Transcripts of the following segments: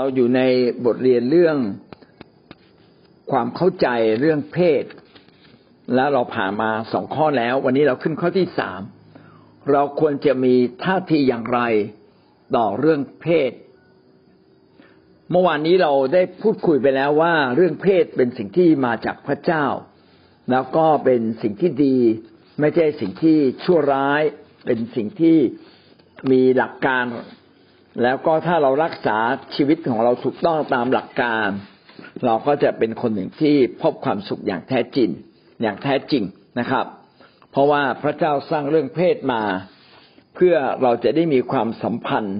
เราอยู่ในบทเรียนเรื่องความเข้าใจเรื่องเพศ แล้วเราผ่านมาสองข้อแล้ว วันนี้เราขึ้นข้อที่สามเราควรจะมีท่าทีอย่างไรต่อเรื่องเพศ เมื่อวานนี้เราได้พูดคุยไปแล้วว่าเรื่องเพศเป็นสิ่งที่มาจากพระเจ้า แล้วก็เป็นสิ่งที่ดี ไม่ใช่สิ่งที่ชั่วร้าย เป็นสิ่งที่มีหลักการ แล้วก็ถ้าเรารักษาชีวิตของเราถูกต้องตามหลักการ เราก็จะเป็นคนหนึ่งที่พบความสุขอย่างแท้จริง อย่างแท้จริงนะครับ เพราะว่าพระเจ้าสร้างเรื่องเพศมา เพื่อเราจะได้มีความสัมพันธ์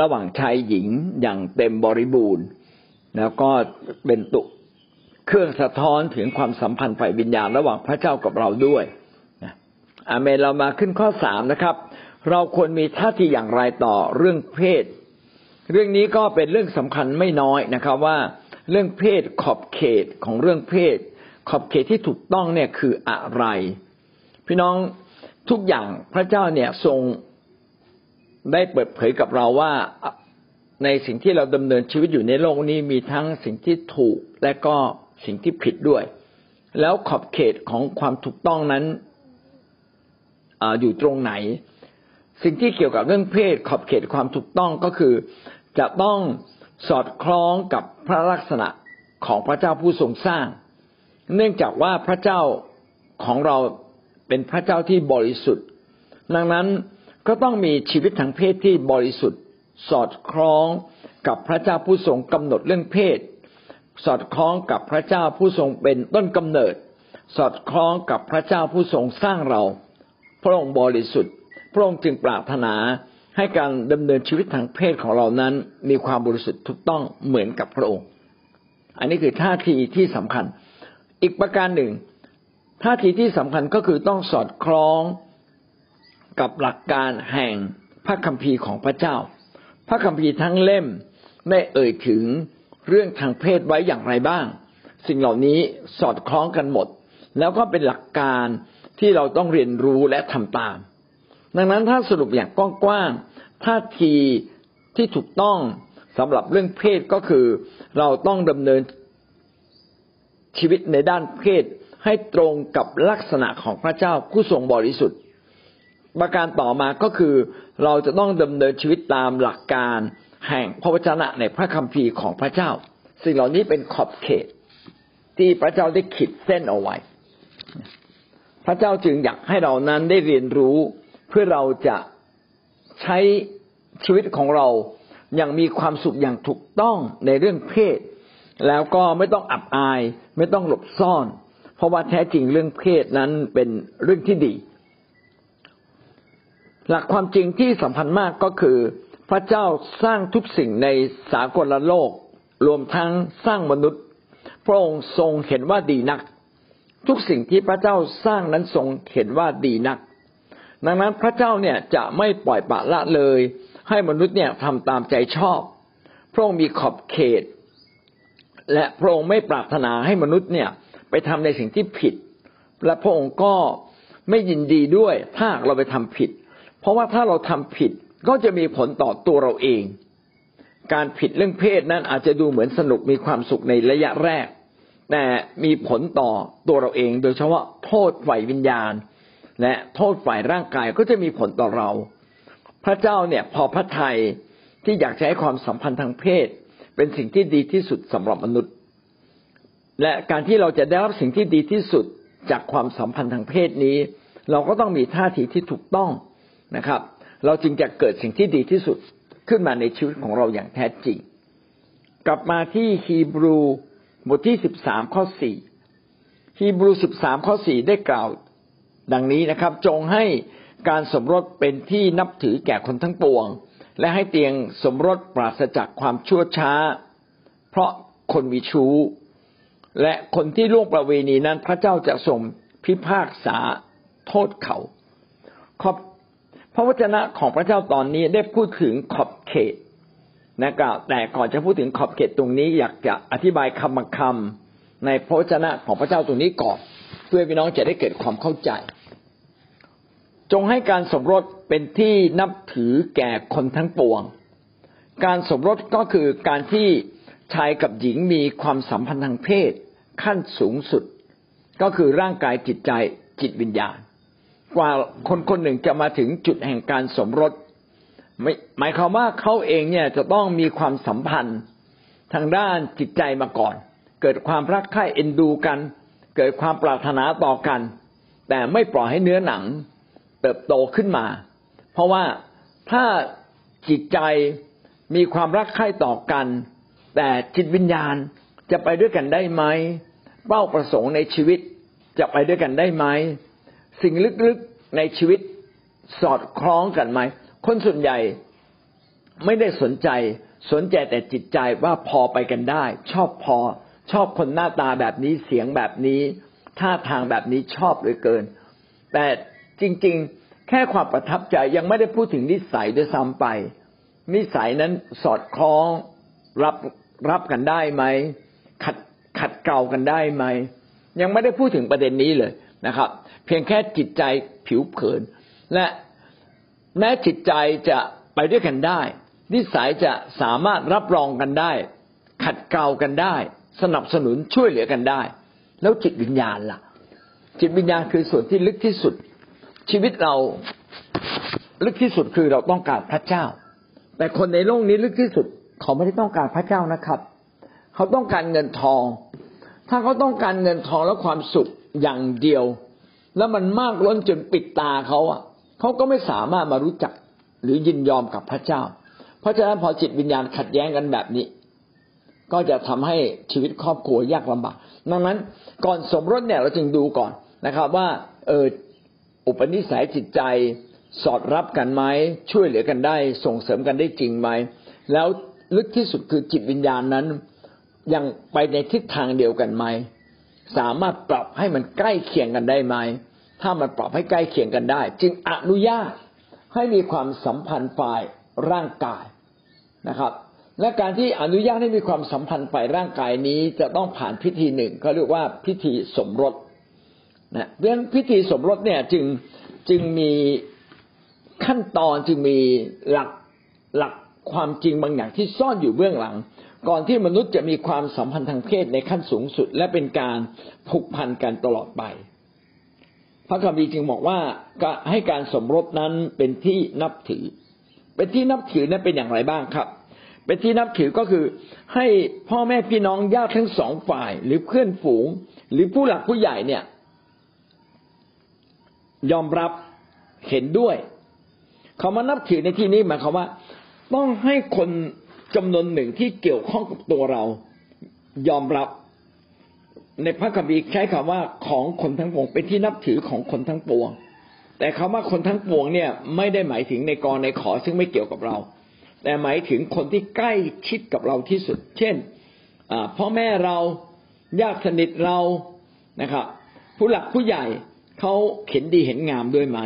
ระหว่างชายหญิงอย่างเต็มบริบูรณ์ แล้วก็เป็นตุเครื่องสะท้อนถึงความสัมพันธ์ฝ่ายวิญญาณระหว่างพระเจ้ากับเราด้วยอาเมนเรามาขึ้นข้อสามนะครับ เราควรมีท่าทีอย่างไรต่อเรื่องเพศ เรื่องนี้ก็เป็นเรื่องสำคัญไม่น้อยนะครับว่าเรื่องเพศขอบเขตของเรื่องเพศ ขอบเขตที่ถูกต้องเนี่ยคืออะไร พี่น้องทุกอย่างพระเจ้าเนี่ยทรงได้เปิดเผยกับเราว่าในสิ่งที่เราดำเนินชีวิตอยู่ในโลกนี้มีทั้งสิ่งที่ถูกและก็สิ่งที่ผิดด้วย แล้วขอบเขตของความถูกต้องนั้นออยู่ตรงไหน สิ่งที่เกี่ยวกับเรื่องเพศขอบเขตความถูกต้องก็คือ จะต้องสอดคล้องกับพระลักษณะของพระเจ้าผู้ทรงสร้าง เนื่องจากว่าพระเจ้าของเราเป็นพระเจ้าที่บริสุทธิ์ ดังนั้นก็ต้องมีชีวิตทางเพศที่บริสุทธิ์ สอดคล้องกับพระเจ้าผู้ทรงกำหนดเรื่องเพศ สอดคล้องกับพระเจ้าผู้ทรงเป็นต้นกำเนิด สอดคล้องกับพระเจ้าผู้ทรงสร้างเรา พระองค์บริสุทธิ์ พระองค์จึงปรารถนาให้การดำเนินชีวิตทางเพศของเรานั้น มีความบริสุทธิ์ถูกต้องเหมือนกับพระองค์ อันนี้คือท่าทีที่สำคัญ อีกประการหนึ่ง ท่าทีที่สำคัญก็คือต้องสอดคล้องกับหลักการแห่งพระคัมภีร์ของพระเจ้า พระคัมภีร์ทั้งเล่มได้เอ่ยถึงเรื่องทางเพศไว้อย่างไรบ้าง สิ่งเหล่านี้สอดคล้องกันหมด แล้วก็เป็นหลักการที่เราต้องเรียนรู้และทำตาม ดังนั้นถ้าสรุปอย่างกว้างๆท่าทีที่ถูกต้องสำหรับเรื่องเพศก็คือ เราต้องดำเนินชีวิตในด้านเพศให้ตรงกับลักษณะของพระเจ้าผู้ทรงบริสุทธิ์ ประการต่อมาก็คือเราจะต้องดำเนินชีวิตตามหลักการแห่งพระวจนะในพระคัมภีร์ของพระเจ้า สิ่งเหล่านี้เป็นขอบเขต ที่พระเจ้าได้ขีดเส้นเอาไว้ พระเจ้าจึงอยากให้เรานั้นได้เรียนรู้ เพื่อเราจะใช้ชีวิตของเราอย่างมีความสุขอย่างถูกต้องในเรื่องเพศ แล้วก็ไม่ต้องอับอาย ไม่ต้องหลบซ่อน เพราะว่าแท้จริงเรื่องเพศนั้นเป็นเรื่องที่ดี หลักความจริงที่สำคัญมากก็คือ พระเจ้าสร้างทุกสิ่งในสากลโลก รวมทั้งสร้างมนุษย์ พระองค์ทรงเห็นว่าดีนัก ทุกสิ่งที่พระเจ้าสร้างนั้นทรงเห็นว่าดีนัก ดังนั้นพระเจ้าเนี่ยจะไม่ปล่อยปละละเลย ให้มนุษย์เนี่ยทำตามใจชอบ พระองค์มีขอบเขต และพระองค์ไม่ปรารถนาให้มนุษย์เนี่ยไปทำในสิ่งที่ผิด และพระองค์ก็ไม่ยินดีด้วยถ้าเราไปทำผิด เพราะว่าถ้าเราทำผิดก็จะมีผลต่อตัวเราเอง การผิดเรื่องเพศนั้นอาจจะดูเหมือนสนุกมีความสุขในระยะแรก แต่มีผลต่อตัวเราเอง โดยเฉพาะโทษไหววิญญาณ และโทษฝ่ายร่างกายก็จะมีผลต่อเรา พระเจ้าเนี่ยพอพระทัยที่อยากใช้ความสัมพันธ์ทางเพศ เป็นสิ่งที่ดีที่สุดสำหรับมนุษย์ และการที่เราจะได้รับสิ่งที่ดีที่สุดจากความสัมพันธ์ทางเพศนี้ เราก็ต้องมีท่าทีที่ถูกต้องนะครับ เราจึงจะเกิดสิ่งที่ดีที่สุดขึ้นมาในชีวิตของเราอย่างแท้จริง กลับมาที่ฮีบรูบทที่สิบสามข้อสี่ฮีบรูสิบสามข้อสี่ได้กล่าว ดังนี้นะครับจงให้การสมรสเป็นที่นับถือแก่คนทั้งปวง และให้เตียงสมรสปราศจากความชั่วช้า เพราะคนมีชู้ และคนที่ล่วงประเวณีนั้นพระเจ้าจะส่งพิพากษาโทษเขาขอบพระวจนะของพระเจ้าตอนนี้ได้พูดถึงขอบเขตนะครับแต่ก่อนจะพูดถึงขอบเขตตรงนี้ อยากจะอธิบายคำบางคำในพระวจนะของพระเจ้าตรงนี้ก่อน พื่อพี่น้องจะได้เกิดความเข้าใจ จงให้การสมรสเป็นที่นับถือแก่คนทั้งปวง การสมรสก็คือการที่ชายกับหญิงมีความสัมพันธ์ทางเพศ ขั้นสูงสุด ก็คือร่างกายจิตใจจิตวิญญาณ กว่าคนคนหนึ่งจะมาถึงจุดแห่งการสมรสหมายความว่าเขาเองเนี่ยจะต้องมีความสัมพันธ์ทางด้านจิตใจมาก่อน เกิดความรักใคร่เอ็นดูกัน เกิดความปรารถนาต่อกัน แต่ไม่ปล่อยให้เนื้อหนัง เติบโตขึ้นมา เพราะว่าถ้าจิตใจมีความรักใคร่ต่อกัน แต่จิตวิญญาณจะไปด้วยกันได้ไหมเป้าประสงค์ในชีวิตจะไปด้วยกันได้ไหมสิ่งลึกๆในชีวิตสอดคล้องกันไหมคนส่วนใหญ่ไม่ได้สนใจสนใจแต่จิตใจว่าพอไปกันได้ ชอบพอ ชอบคนหน้าตาแบบนี้เสียงแบบนี้ท่าทางแบบนี้ชอบเหลือเกิน แต่จริงๆ แค่ความประทับใจยังไม่ได้พูดถึงนิสัยด้วยซ้ำไป นิสัยนั้นสอดคล้องรับรับกันได้ไหมขัดขัดเกลากันได้ไหม ยังไม่ได้พูดถึงประเด็นนี้เลยนะครับ เพียงแค่จิตใจผิวเผิน และแม้จิตใจจะไปด้วยกันได้ นิสัยจะสามารถรับรองกันได้ ขัดเกลากันได้ สนับสนุนช่วยเหลือกันได้ แล้วจิตวิญญาณล่ะ จิตวิญญาณคือส่วนที่ลึกที่สุด ชีวิตเราลึกที่สุดคือเราต้องการพระเจ้า แต่คนในโลกนี้ลึกที่สุด เขาไม่ได้ต้องการพระเจ้านะครับ เขาต้องการเงินทอง ถ้าเขาต้องการเงินทองและความสุขอย่างเดียว แล้วมันมากล้นจนปิดตาเขาอะเขาก็ไม่สามารถมารู้จักหรือยินยอมกับพระเจ้า เพราะฉะนั้นพอจิตวิญญาณขัดแย้งกันแบบนี้ ก็จะทำให้ชีวิตครอบครัวยากลำบากดังนั้นก่อนสมรสเนี่ยเราจึงดูก่อนนะครับ ว่าเอออุปนิสัยจิตใจสอดรับกันไหมช่วยเหลือกันได้ ส่งเสริมกันได้จริงไหมแล้วลึกที่สุดคือจิตวิญญาณนั้น ยังไปในทิศทางเดียวกันไหมสามารถปรับให้มันใกล้เคียงกันได้ไหมถ้ามันปรับให้ใกล้เคียงกันได้ จึงอนุญาตให้มีความสัมพันธ์ฝ่ายร่างกายนะครับ และการที่อนุญาตให้มีความสัมพันธ์ฝ่ายร่างกายนี้จะต้องผ่านพิธีหนึ่งเขาเรียกว่าพิธีสมรสนะเราะฉะนั้นพิธีสมรสเนี่ยจึงจึงมีขั้นตอนจึงมีหลักหลักความจริงบางอย่างที่ซ่อนอยู่เบื้องหลัง ก่อนที่มนุษย์จะมีความสัมพันธ์ทางเพศในขั้นสูงสุด และเป็นการผูกพันกันตลอดไปพระคัมภีร์จึงบอกว่าให้การสมรสนั้นเป็นที่นับถือ เป็นที่นับถือนั้นเป็นอย่างไรบ้างครับ เป็นที่นับถือก็คือให้พ่อแม่พี่น้องญาติทั้งสองฝ่าย หรือเพื่อนฝูง หรือผู้หลักผู้ใหญ่เนี่ย ยอมรับเห็นด้วยเขามานับถือในที่นี้หมายความว่า ต้องให้คนจำนวนหนึ่งที่เกี่ยวข้องกับตัวเรา ยอมรับ ในพระคัมภีร์ใช้คำว่าของคนทั้งปวงเป็นที่นับถือของคนทั้งปวง แต่คำว่าคนทั้งปวงเนี่ย ไม่ได้หมายถึงในกรในขอซึ่งไม่เกี่ยวกับเรา แต่หมายถึงคนที่ใกล้ชิดกับเราที่สุด เช่นพ่อแม่เราญาติสนิทเรานะครับ ผู้หลักผู้ใหญ่เขาเห็นดีเห็นงามด้วยไหม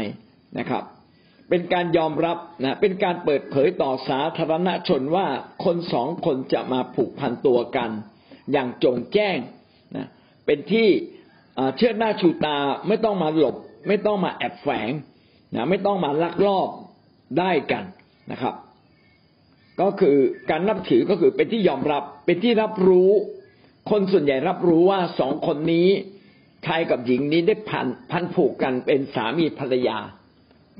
นะครับ เป็นการยอมรับนะเป็นการเปิดเผยต่อสาธารณชนว่าคนสองคนจะมาผูกพันตัวกัน อย่างจงแจ้งนะเป็นที่เชื่อหน้าชูตาไม่ต้องมาหลบ ไม่ต้องมาแอบแฝงนะไม่ต้องมาลักลอบได้กันนะครับ ก็คือการนับถือก็คือเป็นที่ยอมรับเป็นที่รับรู้ คนส่วนใหญ่รับรู้ว่าสองคนนี้ชายกับหญิงนี้ได้พันพันผูกกันเป็นสามีภรรยา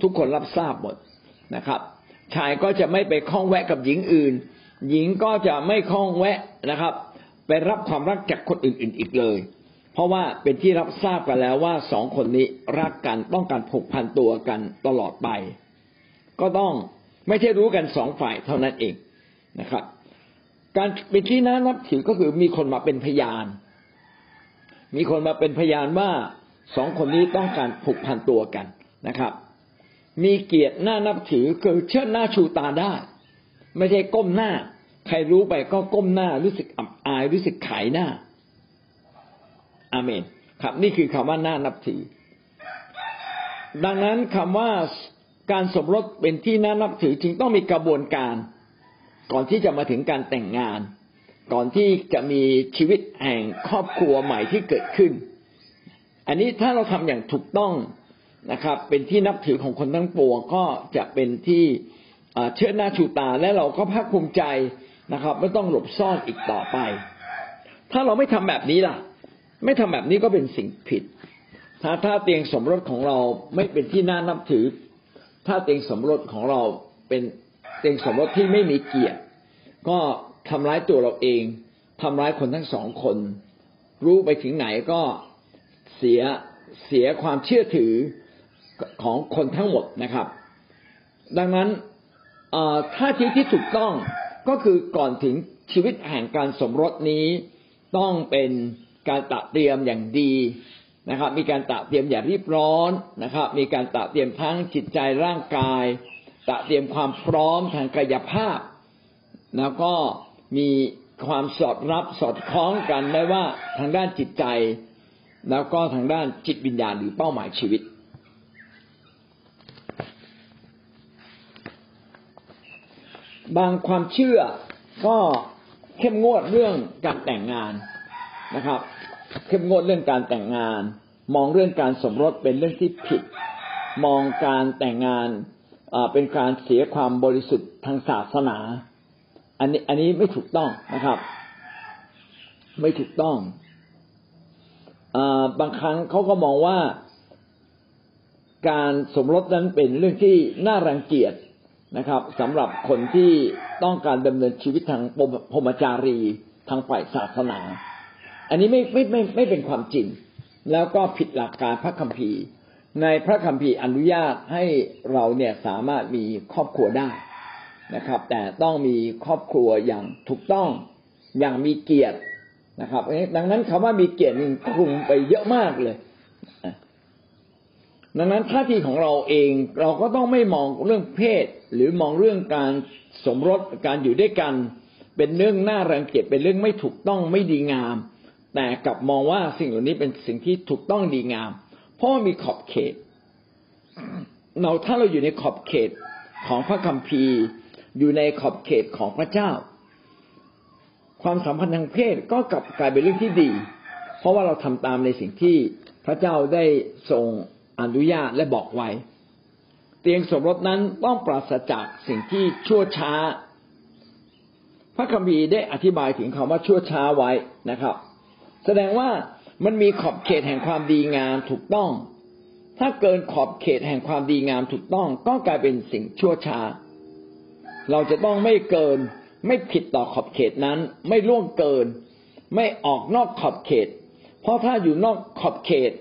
ทุกคนรับทราบหมดนะครับ ชายก็จะไม่ไปคล้องแวะกับหญิงอื่น หญิงก็จะไม่คล้องแวะนะครับ ไปรับความรักจากคนอื่น ๆอีกเลย เพราะว่าเป็นที่รับทราบกันแล้วว่าสองคนนี้รักกันต้องการผูกพันตัวกันตลอดไป ก็ต้อง ไม่ใช่รู้กันสองฝ่ายเท่านั้นเองนะครับ การเป็นที่น่านับถือก็คือมีคนมาเป็นพยาน มีคนมาเป็นพยานว่าสองคนนี้ต้องการผูกพันตัวกันนะครับ มีเกียรติหน้านับถือคือเชิดหน้าชูตาได้ ไม่ใช่ก้มหน้า ใครรู้ไปก็ก้มหน้ารู้สึกอับอายรู้สึกขายหน้า อาเมน ครับ นี่คือคำว่าหน้านับถือ ดังนั้นคำว่า การสมรสเป็นที่น่านับถือจึงต้องมีกระบวนการ ก่อนที่จะมาถึงการแต่งงาน ก่อนที่จะมีชีวิตแห่งครอบครัวใหม่ที่เกิดขึ้น อันนี้ถ้าเราทำอย่างถูกต้องนะครับ เป็นที่นับถือของคนทั้งปวงก็จะเป็นที่เชิดหน้าชูตาและเราก็ภาคภูมิใจนะครับ ไม่ต้องหลบซ่อนอีกต่อไป ถ้าเราไม่ทำแบบนี้ล่ะ ไม่ทำแบบนี้ก็เป็นสิ่งผิด ถ้าถ้าเตียงสมรสของเราไม่เป็นที่น่านับถือ ถ้าเตียงสมรสของเราเป็นเตียงสมรสที่ไม่มีเกียรติ ก็ทำร้ายตัวเราเองทำร้ายคนทั้งสองคน รู้ไปถึงไหนก็เสียเสียความเชื่อถือของคนทั้งหมดนะครับ ดังนั้นท่าทีที่ถูกต้องก็คือก่อนถึงชีวิตแห่งการสมรสนี้ ต้องเป็นการตะเตรียมอย่างดี นะครับ มีการตะเตรียมอย่ารีบร้อนนะครับ มีการตะเตรียมทั้งจิตใจร่างกาย ตะเตรียมความพร้อมทางกายภาพ แล้วก็มีความสอดรับสอดคล้องกันได้ว่าทางด้านจิตใจ แล้วก็ทางด้านจิตวิญญาณหรือเป้าหมายชีวิตบางความเชื่อก็เข้มงวดเรื่องการแต่งงานนะครับ เข้มงวดเรื่องการแต่งงาน มองเรื่องการสมรสเป็นเรื่องที่ผิด มองการแต่งงานเป็นการเสียความบริสุทธิ์ทางศาสนา อันนี้อันนี้ไม่ถูกต้องนะครับ ไม่ถูกต้องอบางครั้งเขาก็มองว่าการสมรสนั้นเป็นเรื่องที่น่ารังเกียจนะครับสำหรับคนที่ต้องการดำเนินชีวิตทางพรมจารีทางฝ่ายศาสนา อันนี้ไม่ไม่ไม่ไม่เป็นความจริง แล้วก็ผิดหลักการพระคัมภีร์ ในพระคัมภีร์อนุญาตให้เราเนี่ยสามารถมีครอบครัวได้นะครับ แต่ต้องมีครอบครัวอย่างถูกต้องอย่างมีเกียรตินะครับ ดังนั้นคำว่ามีเกียรตินี่คลุมไปเยอะมากเลย ดังนั้นท่าทีของเราเองเราก็ต้องไม่มองเรื่องเพศ หรือมองเรื่องการสมรสการอยู่ด้วยกัน เป็นเรื่องน่ารังเกียจเป็นเรื่องไม่ถูกต้องไม่ดีงาม แต่กลับมองว่าสิ่งเหล่านี้เป็นสิ่งที่ถูกต้องดีงาม เพราะมีขอบเขต เราถ้าเราอยู่ในขอบเขตของพระคัมภีร์ อยู่ในขอบเขตของพระเจ้า ความสัมพันธ์ทางเพศก็กลับกลายเป็นเรื่องที่ดี เพราะว่าเราทำตามในสิ่งที่พระเจ้าได้ทรงอนุญาตและบอกไว้ เตียงสมรสนั้นต้องปราศจากสิ่งที่ชั่วช้า พระคัมภีร์ได้อธิบายถึงคำว่าชั่วช้าไว้นะครับ แสดงว่ามันมีขอบเขตแห่งความดีงามถูกต้อง ถ้าเกินขอบเขตแห่งความดีงามถูกต้อง ก็กลายเป็นสิ่งชั่วช้า เราจะต้องไม่เกินไม่ผิดต่อขอบเขตนั้น ไม่ล่วงเกิน ไม่ออกนอกขอบเขต เพราะถ้าอยู่นอกขอบเขต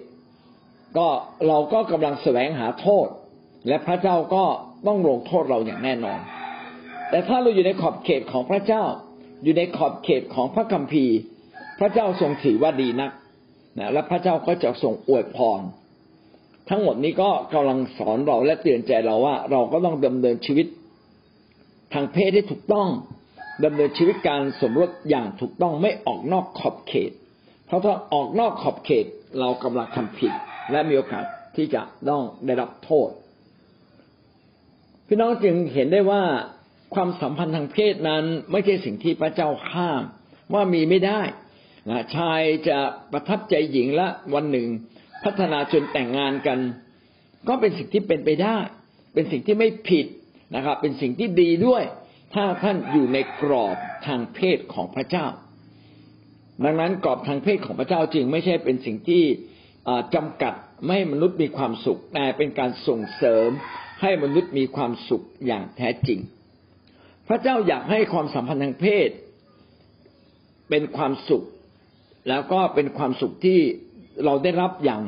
ก็เราก็กำลังแสวงหาโทษ และพระเจ้าก็ต้องลงโทษเราอย่างแน่นอน แต่ถ้าเราอยู่ในขอบเขตของพระเจ้า อยู่ในขอบเขตของพระคัมภีร์ พระเจ้าทรงถือว่าดีนักนะและพระเจ้าก็จะทรงอวยพรทั้งหมดนี้ก็กำลังสอนเราและเตือนใจเราว่า เราก็ต้องดำเนินชีวิต ทางเพศได้ถูกต้องดำเนินชีวิตการสมรสอย่างถูกต้องไม่ออกนอกขอบเขต เพราะถ้าออกนอกขอบเขตเรากำลังทำผิด และมีโอกาสที่จะต้องได้รับโทษ พี่น้องจึงเห็นได้ว่าความสัมพันธ์ทางเพศนั้นไม่ใช่สิ่งที่พระเจ้าห้ามว่ามีไม่ได้ นะชายจะประทับใจหญิงและวันหนึ่ง พัฒนาจนแต่งงานกัน ก็เป็นสิ่งที่เป็นไปได้ เป็นสิ่งที่ไม่ผิดนะครับ เป็นสิ่งที่ดีด้วย ถ้าท่านอยู่ในกรอบทางเพศของพระเจ้า ดังนั้นกรอบทางเพศของพระเจ้าจริงไม่ใช่เป็นสิ่งที่จำกัดไม่ให้มนุษย์มีความสุข แต่เป็นการส่งเสริมให้มนุษย์มีความสุขอย่างแท้จริง พระเจ้าอยากให้ความสัมพันธ์ทางเพศ เป็นความสุข แล้วก็เป็นความสุขที่เราได้รับอย่าง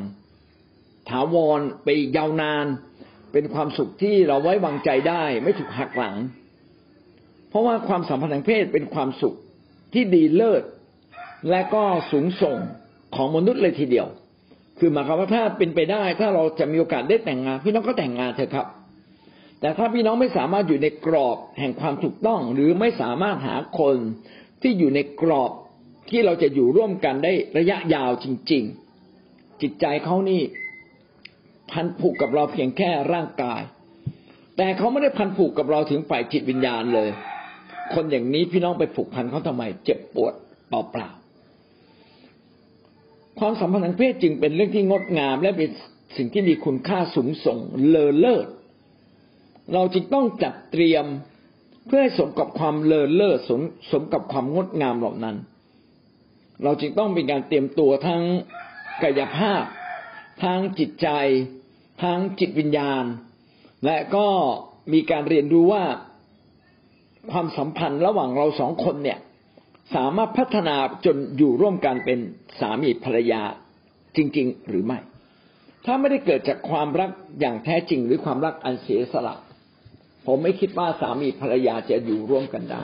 ถาวรไปยาวนาน เป็นความสุขที่เราไว้วางใจได้ ไม่ถูกหักหลัง เพราะว่าความสัมพันธ์ทางเพศเป็นความสุขที่ดีเลิศและก็สูงส่งของมนุษย์เลยทีเดียว คือหมายความว่าถ้าเป็นไปได้ ถ้าเราจะมีโอกาสได้แต่งงาน พี่น้องก็แต่งงานเถอะครับ แต่ถ้าพี่น้องไม่สามารถอยู่ในกรอบแห่งความถูกต้อง หรือไม่สามารถหาคนที่อยู่ในกรอบ ที่เราจะอยู่ร่วมกันได้ระยะยาวจริง ๆ จิตใจเขานี่พันผูกกับเราเพียงแค่ร่างกาย แต่เขาไม่ได้พันผูกกับเราถึงฝ่ายจิตวิญญาณเลย คนอย่างนี้พี่น้องไปผูกพันเขาทำไม เจ็บปวดเปล่าๆความสัมพันธ์ทางเพศจึงเป็นเรื่องที่งดงาม และเป็นสิ่งที่มีคุณค่าสูงส่งเลอเลิศเราจึงต้องจัดเตรียมเพื่อให้สมกับความเลอเลิศสมสมกับความงดงามเหล่านั้น เราจึงต้องเป็นการเตรียมตัวทั้งกายภาพทางจิตใจทางจิตวิญญาณ และก็มีการเรียนรู้ว่าความสัมพันธ์ระหว่างเราสองคนเนี่ย สามารถพัฒนาจนอยู่ร่วมกันเป็นสามีภรรยาจริง ๆ หรือไม่ ถ้าไม่ได้เกิดจากความรักอย่างแท้จริงหรือความรักอันเสียสละ ผมไม่คิดว่าสามีภรรยาจะอยู่ร่วมกันได้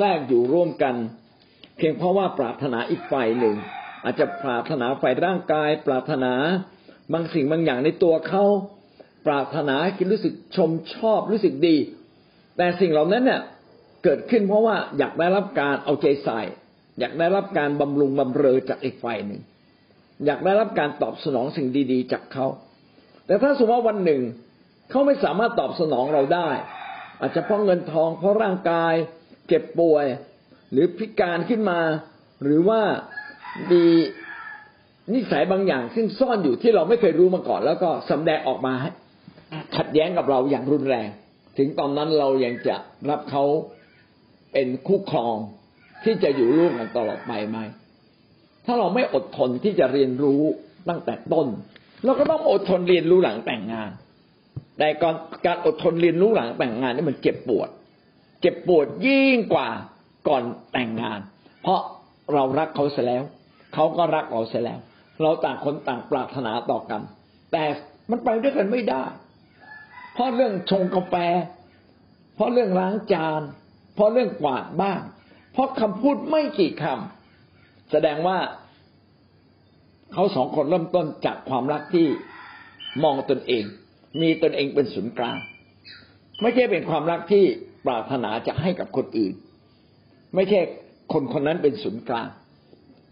แรกๆอยู่ร่วมกัน เพียงเพราะว่าปรารถนาอีกฝ่ายหนึ่ง อาจจะปรารถนาฝ่ายร่างกาย ปรารถนาบางสิ่งบางอย่างในตัวเขาปรารถนาคิดรู้สึกชมชอบรู้สึกดี แต่สิ่งเหล่านั้นเนี่ยเกิดขึ้นเพราะว่าอยากได้รับการเอาใจใส่ อยากได้รับการบำรุงบำเรอจากอีกฝ่ายหนึ่ง อยากได้รับการตอบสนองสิ่งดี ๆ จากเขาแต่ถ้าสมมติว่าวันหนึ่งเขาไม่สามารถตอบสนองเราได้ อาจจะเพราะเงินทองเพราะร่างกาย เจ็บป่วย หรือพิการขึ้นมา หรือว่ามีนิสัยบางอย่างซึ่งซ่อนอยู่ที่เราไม่เคยรู้มาก่อน แล้วก็สำแดงออกมาขัดแย้งกับเราอย่างรุนแรง ถึงตอนนั้นเรายังจะรับเขาเป็นคู่ครองที่จะอยู่ร่วมกันตลอดไปไหม ถ้าเราไม่อดทนที่จะเรียนรู้ตั้งแต่ต้น เราก็ต้องอดทนเรียนรู้หลังแต่งงาน แต่ก่อนการอดทนเรียนรู้หลังแต่งงานนี่มันเจ็บปวด เจ็บปวดยิ่งกว่า ก่อนแต่งงาน เพราะเรารักเขาเสียแล้ว เขาก็รักเราเสียแล้ว เราต่างคนต่างปรารถนาต่อกัน แต่มันไปด้วยกันไม่ได้ เพราะเรื่องชงกาแฟ เพราะเรื่องล้างจาน เพราะเรื่องกวาดบ้าน เพราะคำพูดไม่กี่คำแสดงว่าเขาสองคนเริ่มต้นจากความรักที่มองตนเอง มีตนเองเป็นศูนย์กลาง ไม่ใช่เป็นความรักที่ปรารถนาจะให้กับคนอื่น ไม่ใช่คนคนนั้นเป็นศูนย์กลาง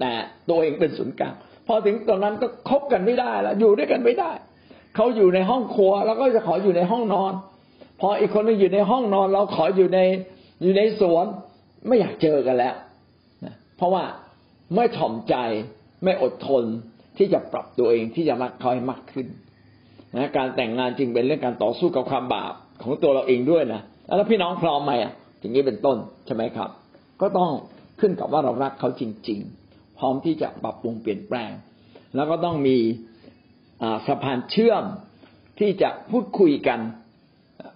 แต่ตัวเองเป็นศูนย์กลาง พอถึงตอนนั้นก็คบกันไม่ได้แล้วอยู่ด้วยกันไม่ได้ เขาอยู่ในห้องครัว แล้วก็จะขออยู่ในห้องนอน พออีกคนนึงอยู่ในห้องนอน เราขออยู่ในอยู่ในสวน ไม่อยากเจอกันแล้วนะเพราะว่าไม่ถ่อมใจไม่อดทนที่จะปรับตัวเองที่จะรักเขาให้มากขึ้นนะการแต่งงานจริงเป็นเรื่องการต่อสู้กับความบาปของตัวเราเองด้วยนะแล้วพี่น้องพร้อมไหมอะอย่างนี้เป็นต้นใช่ไหมครับ ก็ต้องขึ้นกับว่าเรารักเขาจริง ๆ พร้อมที่จะปรับปรุงเปลี่ยนแปลง แล้วก็ต้องมีสะพานเชื่อมที่จะพูดคุยกัน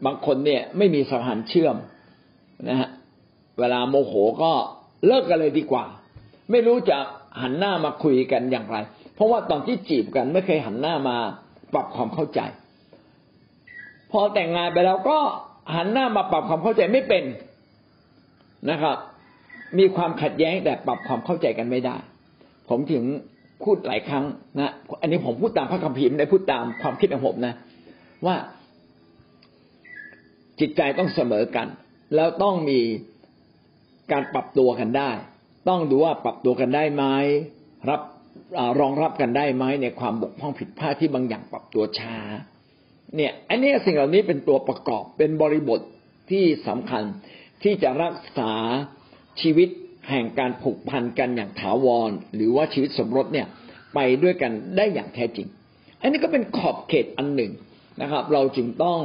บางคนเนี่ยไม่มีสะพานเชื่อมนะฮะเวลาโมโหก็เลิกกันเลยดีกว่า ไม่รู้จะหันหน้ามาคุยกันอย่างไร เพราะว่าตอนที่จีบกันไม่เคยหันหน้ามาปรับความเข้าใจ พอแต่งงานไปแล้วก็หันหน้ามาปรับความเข้าใจไม่เป็นนะครับ มีความขัดแย้งแต่ปรับความเข้าใจกันไม่ได้ ผมถึงพูดหลายครั้งนะอันนี้ผมพูดตามพระคัมภีร์ไม่ได้พูดตามความคิดของผมนะ ว่าจิตใจต้องเสมอกัน แล้วต้องมีการปรับตัวกันได้ ต้องดูว่าปรับตัวกันได้ไหมรับรองรับกันได้ไหมในความบกพร่องผิดพลาดที่บางอย่างปรับตัวช้า เนี่ย อันนี้สิ่งเหล่านี้เป็นตัวประกอบเป็นบริบทที่สำคัญที่จะรักษา ชีวิตแห่งการผูกพันกันอย่างถาวร หรือว่าชีวิตสมรสเนี่ยไปด้วยกันได้อย่างแท้จริง อันนี้ก็เป็นขอบเขตอันหนึ่งนะครับ เราจึงต้อง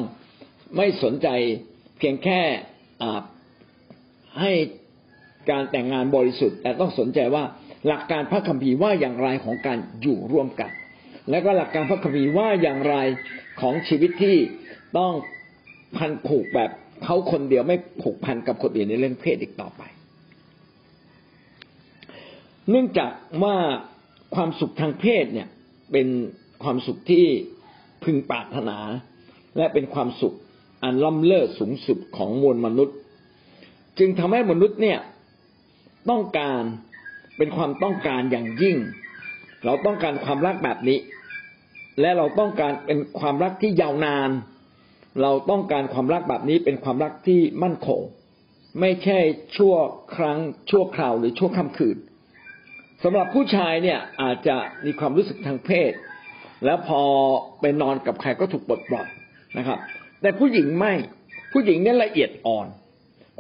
ไม่สนใจเพียงแค่ให้การแต่งงานบริสุทธิ์ แต่ต้องสนใจว่าหลักการพระคัมภีร์ว่าอย่างไรของการอยู่ร่วมกัน และก็หลักการพระคัมภีร์ว่าอย่างไรของชีวิตที่ต้องพันผูกแบบเขาคนเดียวไม่ผูกพันกับคนอื่นในเรื่องเพศอีกต่อไป เนื่องจากว่าความสุขทางเพศเนี่ยเป็นความสุขที่พึงปรารถนา และเป็นความสุขอันล้ำเลิศสูงสุดของมวลมนุษย์ จึงทำให้มนุษย์เนี่ยต้องการเป็นความต้องการอย่างยิ่ง เราต้องการความรักแบบนี้ และเราต้องการเป็นความรักที่ยาวนาน เราต้องการความรักแบบนี้เป็นความรักที่มั่นคง ไม่ใช่ชั่วครั้งชั่วคราวหรือชั่วค่ำคืน สำหรับผู้ชายเนี่ยอาจจะมีความรู้สึกทางเพศ แล้วพอไปนอนกับใครก็ถูกปลดปล่อยนะครับ แต่ผู้หญิงไม่ผู้หญิงเนี่ยละเอียดอ่อน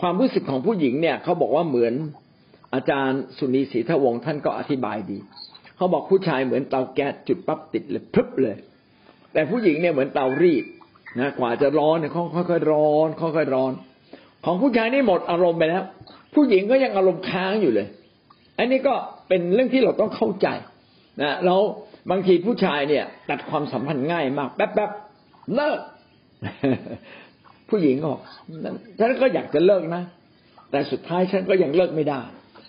ความรู้สึกของผู้หญิงเนี่ยเขาบอกว่าเหมือนอาจารย์สุนีศรีทวงศ์ท่านก็อธิบายดี เขาบอกผู้ชายเหมือนเตาแก๊สจุดปั๊บติดเลยพึบเลย แต่ผู้หญิงเนี่ยเหมือนเตารีดนะกว่าจะร้อนเนี่ยค่อยๆร้อนค่อยๆร้อน ของผู้ชายนี่หมดอารมณ์ไปแล้ว ผู้หญิงก็ยังอารมณ์ค้างอยู่เลย อันนี้ก็ เป็นเรื่องที่เราต้องเข้าใจนะแล้วบางทีผู้ชายเนี่ย ตัดความสัมพันธ์ง่ายมาก แป๊บๆเลิกผู้หญิงก็บอกฉันก็อยากจะเลิกนะ แต่สุดท้ายฉันก็ยังเลิกไม่ได้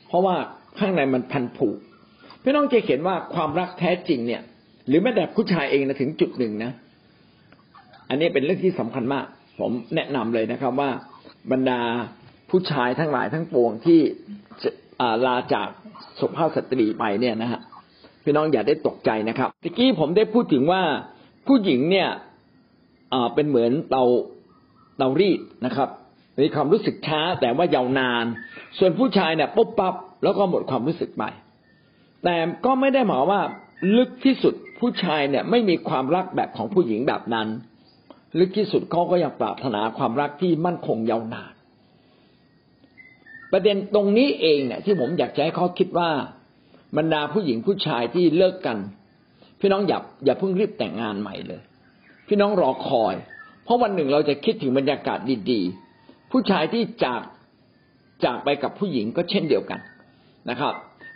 เพราะว่าข้างในมันพันผูกพี่น้องจะเห็นว่าความรักแท้จริงเนี่ย หรือแม้แต่ผู้ชายเองนะถึงจุดหนึ่งนะ อันนี้เป็นเรื่องที่สำคัญมาก ผมแนะนำเลยนะครับว่าบรรดาผู้ชายทั้งหลายทั้งปวงที่ ลาจากสุภาพสตรีไปเนี่ยนะฮะพี่น้องอย่าได้ตกใจนะครับตะกี้ผมได้พูดถึงว่าผู้หญิงเนี่ยเป็นเหมือนเตาเตารีดนะครับมีความรู้สึกช้าแต่ว่ายาวนาน ส่วนผู้ชายเนี่ยปุ๊บปั๊บแล้วก็หมดความรู้สึกไป แต่ก็ไม่ได้หมายว่าลึกที่สุดผู้ชายเนี่ยไม่มีความรักแบบของผู้หญิงแบบนั้น ลึกที่สุดเขาก็ยังปรารถนาความรักที่มั่นคงยาวนาน ประเด็นตรงนี้เองเนี่ยที่ผมอยากจะให้เขาคิดว่าบรรดาผู้หญิงผู้ชายที่เลิกกัน พี่น้องอย่าอย่าเพิ่งรีบแต่งงานใหม่เลย พี่น้องรอคอย เพราะวันหนึ่งเราจะคิดถึงบรรยากาศดีๆ ผู้ชายที่จากจากไปกับผู้หญิงก็เช่นเดียวกันนะครับ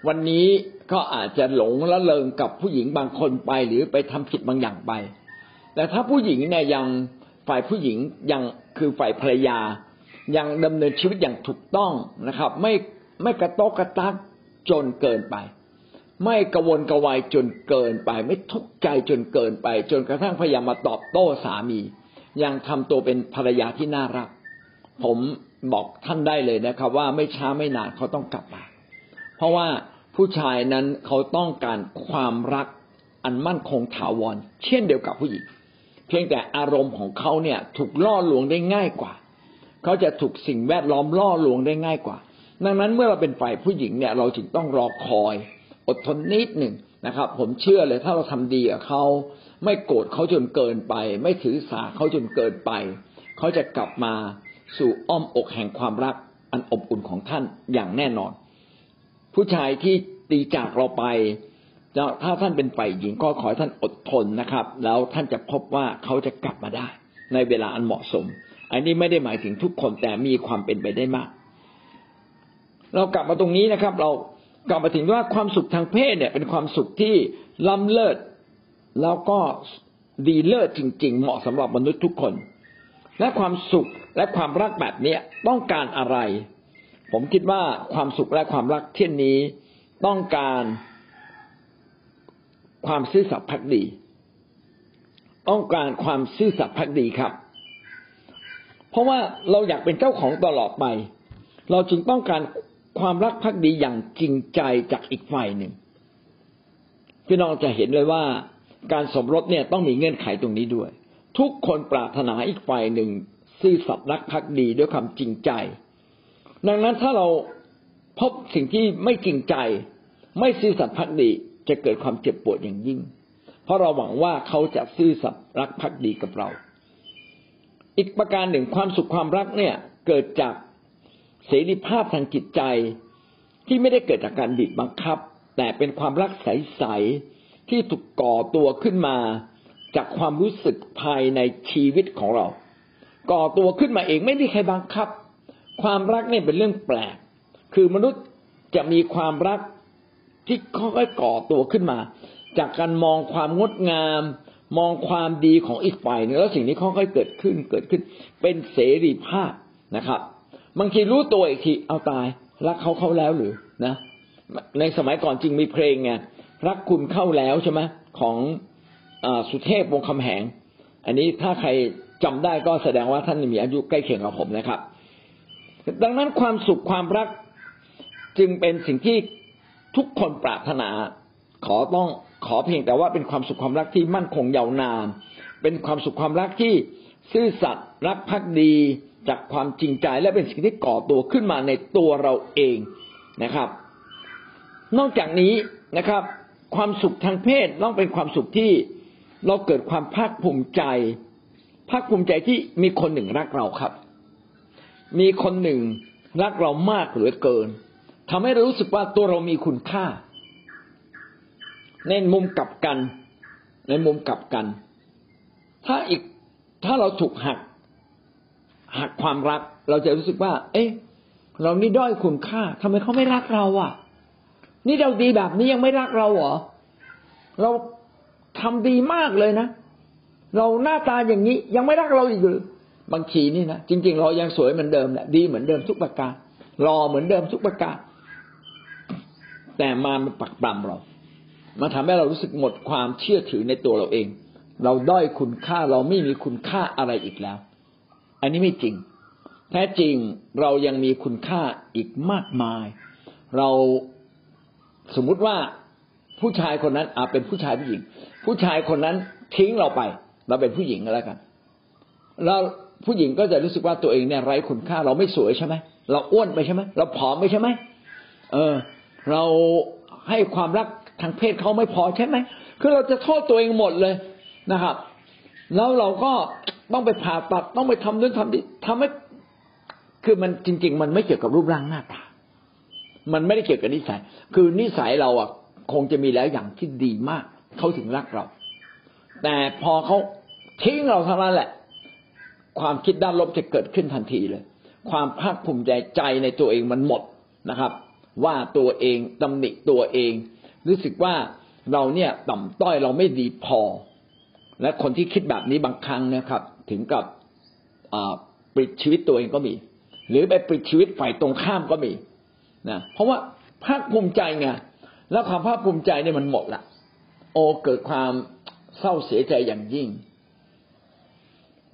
วันนี้ก็อาจจะหลงละเลงกับผู้หญิงบางคนไป หรือไปทำผิดบางอย่างไป แต่ถ้าผู้หญิงเนี่ยยังฝ่ายผู้หญิงยังคือฝ่ายภรรยา ยังดำเนินชีวิตอย่างถูกต้องนะครับ ไม่ไม่กระโตกกระตักจนเกินไป ไม่กระวนกระวายจนเกินไป ไม่ทุกข์ใจจนเกินไป จนกระทั่งพยายามมาตอบโต้สามี ยังทำตัวเป็นภรรยาที่น่ารัก ผมบอกท่านได้เลยนะครับ ว่าไม่ช้าไม่นานเขาต้องกลับมา เพราะว่าผู้ชายนั้นเขาต้องการความรักอันมั่นคงถาวร เช่นเดียวกับผู้หญิง เพียงแต่อารมณ์ของเขาเนี่ยถูกล่อลวงได้ง่ายกว่า เขาจะถูกสิ่งแวดล้อมล่อลวงได้ง่ายกว่า ดังนั้นเมื่อเราเป็นฝ่ายผู้หญิงเนี่ยเราจึงต้องรอคอย อดทนนิดหนึ่งนะครับ ผมเชื่อเลยถ้าเราทำดีกับเขาไม่โกรธเขาจนเกินไป ไม่ถือสาเขาจนเกินไป เขาจะกลับมาสู่อ้อมอกแห่งความรักอันอบอุ่นของท่านอย่างแน่นอน ผู้ชายที่ตีจากเราไปถ้าท่านเป็นฝ่ายหญิงก็ขอให้ท่านอดทนนะครับ แล้วท่านจะพบว่าเขาจะกลับมาได้ ในเวลาอันเหมาะสม อันนี้ไม่ได้หมายถึงทุกคนแต่มีความเป็นไปได้มาก เรากลับมาตรงนี้นะครับ เรากลับมาถึงว่าความสุขทางเพศเนี่ย เป็นความสุขที่ล้ำเลิศแล้วก็ดีเลิศจริง ๆ เหมาะสำหรับมนุษย์ทุกคน และความสุขและความรักแบบเนี้ยต้องการอะไร ผมคิดว่าความสุขและความรักเช่นนี้ต้องการความซื่อสัตย์พักดี ต้องการความซื่อสัตย์พักดีครับ เพราะว่าเราอยากเป็นเจ้าของตลอดไป เราจึงต้องการความรักภักดีอย่างจริงใจจากอีกฝ่ายหนึ่งพี่น้องจะเห็นเลยว่าการสมรสเนี่ยต้องมีเงื่อนไขตรงนี้ด้วย ทุกคนปรารถนาอีกฝ่ายหนึ่งซื่อสัตย์รักภักดีด้วยความจริงใจ ดังนั้นถ้าเราพบสิ่งที่ไม่จริงใจ ไม่ซื่อสัตย์ภักดีจะเกิดความเจ็บปวดอย่างยิ่ง เพราะเราหวังว่าเขาจะซื่อสัตย์รักภักดีกับเรา อีกประการหนึ่งความสุขความรักเนี่ยเกิดจากเสรีภาพทางจิตใจที่ไม่ได้เกิดจากการบีบบังคับ แต่เป็นความรักใสๆที่ถูกก่อตัวขึ้นมา จากความรู้สึกภายในชีวิตของเรา ก่อตัวขึ้นมาเองไม่ได้ใครบังคับ ความรักเนี่ยเป็นเรื่องแปลก คือมนุษย์จะมีความรักที่ค่อยๆก่อตัวขึ้นมา จากการมองความงดงาม มองความดีของอีกฝ่ายนึงแล้วสิ่งนี้ค่อยๆเกิดขึ้นเกิดขึ้น เป็นเสรีภาพนะครับบางทีรู้ตัวอีกทีเอาตาย รักเขาเข้าแล้วหรือนะ ในสมัยก่อนจริงมีเพลงไงรักคุณเข้าแล้วใช่ไหมของอสุเทพวงคำแหง อันนี้ถ้าใครจำได้ก็แสดงว่าท่านมีอายุใกล้เคียงกับผมนะครับ ดังนั้นความสุขความรักจึงเป็นสิ่งที่ทุกคนปรารถนา ขอต้อง อเพียงแต่ว่าเป็นความสุขความรักที่มั่นคงยาวนาน เป็นความสุขความรักที่ซื่อสัตย์รักภักดีจากความจริงใจและเป็นสิ่งที่ก่อตัวขึ้นมาในตัวเราเองนะครับ นอกจากนี้นะครับ ความสุขทางเพศต้องเป็นความสุขที่เราเกิดความภาคภูมิใจ ภาคภูมิใจที่มีคนหนึ่งรักเราครับ มีคนหนึ่งรักเรามากเหลือเกินทำให้เรารู้สึกว่าตัวเรามีคุณค่า ในมุมกลับกัน ในมุมกลับกัน ถ้าอีกถ้าเราถูกหักหักความรัก เราจะรู้สึกว่า เอ๊ะ เรานี่ด้อยคุณค่าทำไมเขาไม่รักเราอะ นี่เราดีแบบนี้ยังไม่รักเราเหรอเราทำดีมากเลยนะ เราหน้าตาอย่างนี้ยังไม่รักเราอีกหรือบางทีนี่นะจริง ๆ เรายังสวยเหมือนเดิมแหละดีเหมือนเดิมทุกประการรอเหมือนเดิมทุกประการแต่มามันปักปรำเรา มาทำให้เรารู้สึกหมดความเชื่อถือในตัวเราเอง เราด้อยคุณค่าเราไม่มีคุณค่าอะไรอีกแล้ว อันนี้ไม่จริง แท้จริงเรายังมีคุณค่าอีกมากมาย เราสมมุติว่าผู้ชายคนนั้นอาจเป็นผู้ชายผู้หญิง ผู้ชายคนนั้นทิ้งเราไป เราเป็นผู้หญิงก็แล้วกันเราผู้หญิงก็จะรู้สึกว่าตัวเองเนี่ยไร้คุณค่า เราไม่สวยใช่ไหมเราอ้วนไปใช่ไหมเราผอมไปใช่ไหมเออ เราให้ความรัก ทางเพศเขาไม่พอใช่ไหมคือเราจะโทษตัวเองหมดเลยนะครับ แล้วเราก็ต้องไปผ่าตัดต้องไปทำนู่นทำนี่ทำให้คือมันจริง ๆ มันไม่เกี่ยวกับรูปร่างหน้าตามันไม่ได้เกี่ยวกับนิสัย คือนิสัยเราอะคงจะมีแล้วอย่างที่ดีมากเขาถึงรักเรา แต่พอเขาทิ้งเราเท่านั้นแหละ ความคิดด้านลบจะเกิดขึ้นทันทีเลย ความภาคภูมิใจใจในตัวเองมันหมดนะครับ ว่าตัวเองตำหนิตัวเอง รู้สึกว่าเราเนี่ยต่ำต้อยเราไม่ดีพอ และคนที่คิดแบบนี้บางครั้งนะครับ ถึงกับปิดชีวิตตัวเองก็มี หรือไปปิดชีวิตฝ่ายตรงข้ามก็มีนะเพราะว่าภาคภูมิใจไงแล้วความภาคภูมิใจเนี่ยมันหมดละโอเกิดความเศร้าเสียใจอย่างยิ่ง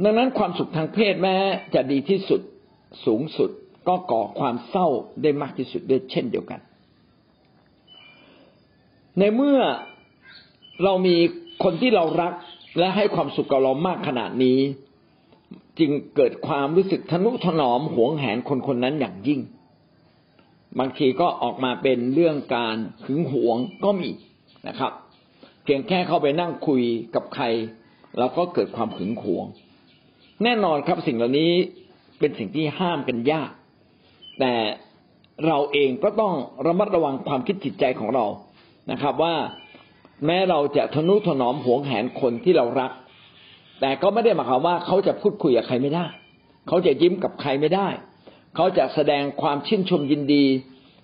ดังนั้นความสุขทางเพศแม้จะดีที่สุดสูงสุดก็ก่อความเศร้าได้มากที่สุดด้วยเช่นเดียวกัน ในเมื่อเรามีคนที่เรารักและให้ความสุขกับเรามากขนาดนี้ จึงเกิดความรู้สึกทนุถนอมหวงแหนคนคนนั้นอย่างยิ่ง บางทีก็ออกมาเป็นเรื่องการหึงหวงก็มีนะครับ เพียงแค่เข้าไปนั่งคุยกับใคร เราก็เกิดความหึงหวง แน่นอนครับสิ่งเหล่านี้เป็นสิ่งที่ห้ามกันยาก แต่เราเองก็ต้องระมัดระวังความคิดจิตใจของเรา นะครับว่าแม้เราจะทนุถนอมหวงแหนคนที่เรารัก แต่ก็ไม่ได้หมายความว่าเขาจะพูดคุยกับใครไม่ได้ เขาจะยิ้มกับใครไม่ได้ เขาจะแสดงความชื่นชมยินดี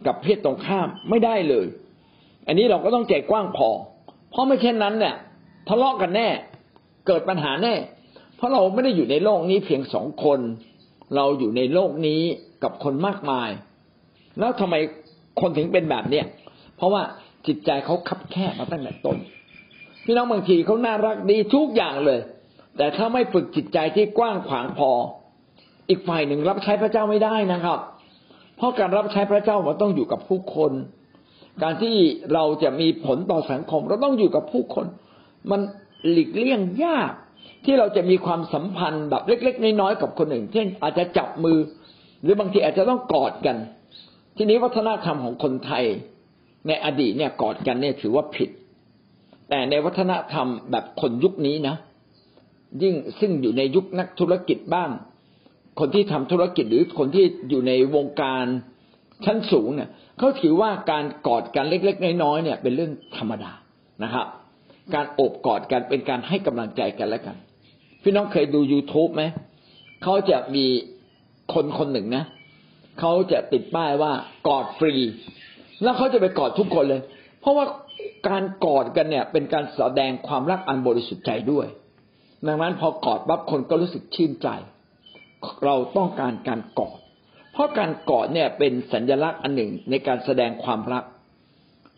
กับเพศตรงข้ามไม่ได้เลย อันนี้เราก็ต้องใจกว้างพอ เพราะไม่เช่นนั้นเนี่ยทะเลาะกันแน่ เกิดปัญหาแน่ เพราะเราไม่ได้อยู่ในโลกนี้เพียงสองคน เราอยู่ในโลกนี้กับคนมากมาย แล้วทำไมคนถึงเป็นแบบเนี้ยเพราะว่า จิตใจเขาคับแคบมาตั้งแต่ต้นพี่น้องบางทีเขาน่ารักดีทุกอย่างเลย แต่ถ้าไม่ฝึกจิตใจที่กว้างขวางพอ อีกฝ่ายหนึ่งรับใช้พระเจ้าไม่ได้นะครับ เพราะการรับใช้พระเจ้ามันต้องอยู่กับผู้คน การที่เราจะมีผลต่อสังคม เราต้องอยู่กับผู้คน มันหลีกเลี่ยงยาก ที่เราจะมีความสัมพันธ์แบบเล็ก ๆ น้อยๆกับคนหนึ่งเช่นอาจจะจับมือ หรือบางทีอาจจะต้องกอดกัน ทีนี้วัฒนธรรมของคนไทย ในอดีตเนี่ยกอดกันเนี่ยถือว่าผิด แต่ในวัฒนธรรมแบบคนยุคนี้นะ ยิ่งซึ่งอยู่ในยุคนักธุรกิจบ้าง คนที่ทำธุรกิจหรือคนที่อยู่ในวงการชั้นสูงเนี่ยเขาถือว่าการกอดกันเล็ก ๆ น้อยๆเนี่ย เป็นเรื่องธรรมดานะครับ การโอบกอดกันเป็นการให้กำลังใจกันแล้วกัน พี่น้องเคยดู youtube ไหมเขาจะมีคนคนหนึ่งนะเขาจะติดป้ายว่ากอดฟรี แล้วเขาจะไปกอดทุกคนเลย เพราะว่าการกอดกันเนี่ย เป็นการแสดงความรักอันบริสุทธิ์ใจด้วย ดังนั้นพอกอดปั๊บคนก็รู้สึกชื่นใจ เราต้องการการกอด เพราะการกอดเนี่ยเป็นสัญลักษณ์อันหนึ่งในการแสดงความรัก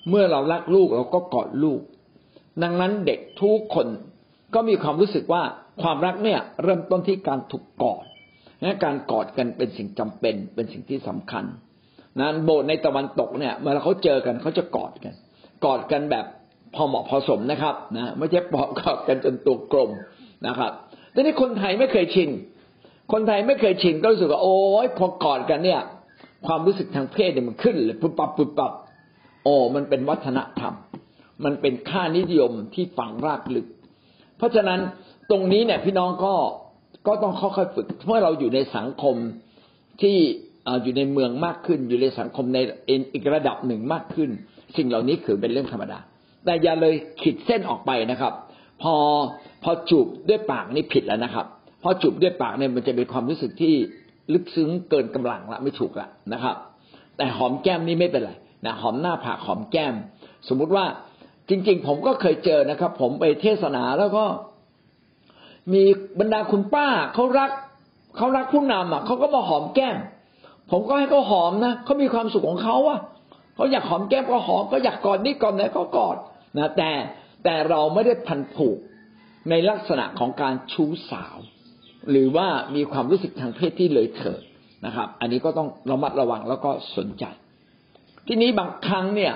เมื่อเรารักลูกเราก็กอดลูก ดังนั้นเด็กทุกคนก็มีความรู้สึกว่าความรักเนี่ยเริ่มต้นที่การถูกกอด และการกอดกันเป็นสิ่งจำเป็นเป็นสิ่งที่สำคัญ นั้นโบสถ์ในตะวันตกเนี่ยเมื่อเขาเจอกันเขาจะกอดกัน กอดกันแบบพอเหมาะพอสมนะครับนะไม่ใช่ปอบกอดกันจนตัวกลมนะครับแต่นี่คนไทยไม่เคยชินคนไทยไม่เคยชินก็รู้สึกว่าโอ้ยพอกอดกันเนี่ย ความรู้สึกทางเพศเนี่ยมันขึ้นเลยปุ๊บปับปุ๊บปับโอ้มันเป็นวัฒนธรรม มันเป็นค่านิยมที่ฝังรากลึก เพราะฉะนั้นตรงนี้เนี่ยพี่น้องก็ก็ต้องค่อยๆฝึกเมื่อเราอยู่ในสังคมที่ อยู่ในเมืองมากขึ้น อยู่ในสังคมในอีกระดับหนึ่งมากขึ้น สิ่งเหล่านี้คือเป็นเรื่องธรรมดา แต่อย่าเลยขีดเส้นออกไปนะครับ พอพอจูบด้วยปากนี่ผิดแล้วนะครับพอจูบด้วยปากเนี่ยมันจะเป็นความรู้สึกที่ลึกซึ้งเกินกำลังละไม่ถูกละนะครับ แต่หอมแก้มนี่ไม่เป็นไรนะหอมหน้าผากหอมแก้ม สมมุติว่าจริง ๆ ผมก็เคยเจอนะครับ ผมไปเทศนาแล้วก็ มีบรรดาคุณป้าเขารักเขารักผู้นำอะเขาก็มาหอมแก้ม ผมก็ให้เขาหอมนะเขามีความสุขของเขาอะเขาอยากหอมแก้มก็หอมก็อยากกอดนี่กอดไหนก็กอดนะแต่แต่เราไม่ได้พันผูกในลักษณะของการชู้สาว หรือว่ามีความรู้สึกทางเพศที่เลยเถิดนะครับ อันนี้ก็ต้องระมัดระวังแล้วก็สนใจ ทีนี้บางครั้งเนี่ย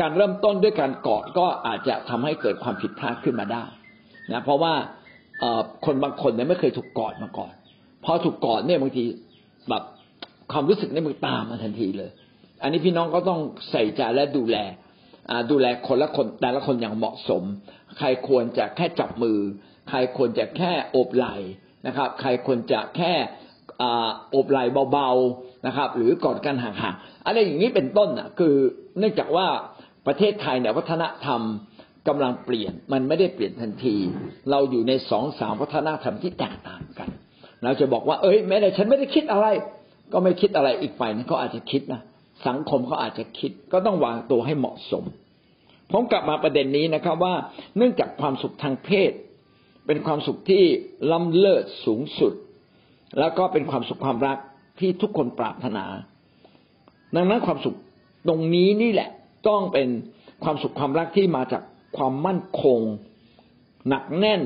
การเริ่มต้นด้วยการกอดก็อาจจะทำให้เกิดความผิดพลาดขึ้นมาได้นะเพราะว่าคนบางคนเนี่ยไม่เคยถูกกอดมาก่อน พอถูกกอดเนี่ยบางทีแบบ ความรู้สึกนี่มันตามมาทันทีเลย อันนี้พี่น้องก็ต้องใส่ใจและดูแลดูแลคนละคนแต่ละคนอย่างเหมาะสม ใครควรจะแค่จับมือ ใครควรจะแค่โอบไหล่นะครับ ใครควรจะแค่โอบไหล่เบาๆนะครับ หรือกอดกันห่างๆอะไรอย่างนี้เป็นต้นอะ คือเนื่องจากว่าประเทศไทยเนี่ยวัฒนธรรมกำลังเปลี่ยนมันไม่ได้เปลี่ยนทันที เราอยู่ในสองสามวัฒนธรรมที่แตกต่างกัน เราจะบอกว่า เอ้ยแม้แต่ฉันไม่ได้คิดอะไร ก็ไม่คิดอะไรอีกฝ่ายนึงเขาอาจจะคิดนะสังคมเขาอาจจะคิด ก็ต้องวางตัวให้เหมาะสม ผมกลับมาประเด็นนี้นะครับ ว่าเนื่องจากความสุขทางเพศ เป็นความสุขที่ล้ำเลิศสูงสุด แล้วก็เป็นความสุขความรักที่ทุกคนปรารถนา ดังนั้นความสุขตรงนี้นี่แหละ ต้องเป็นความสุขความรักที่มาจากความมั่นคง หนักแน่น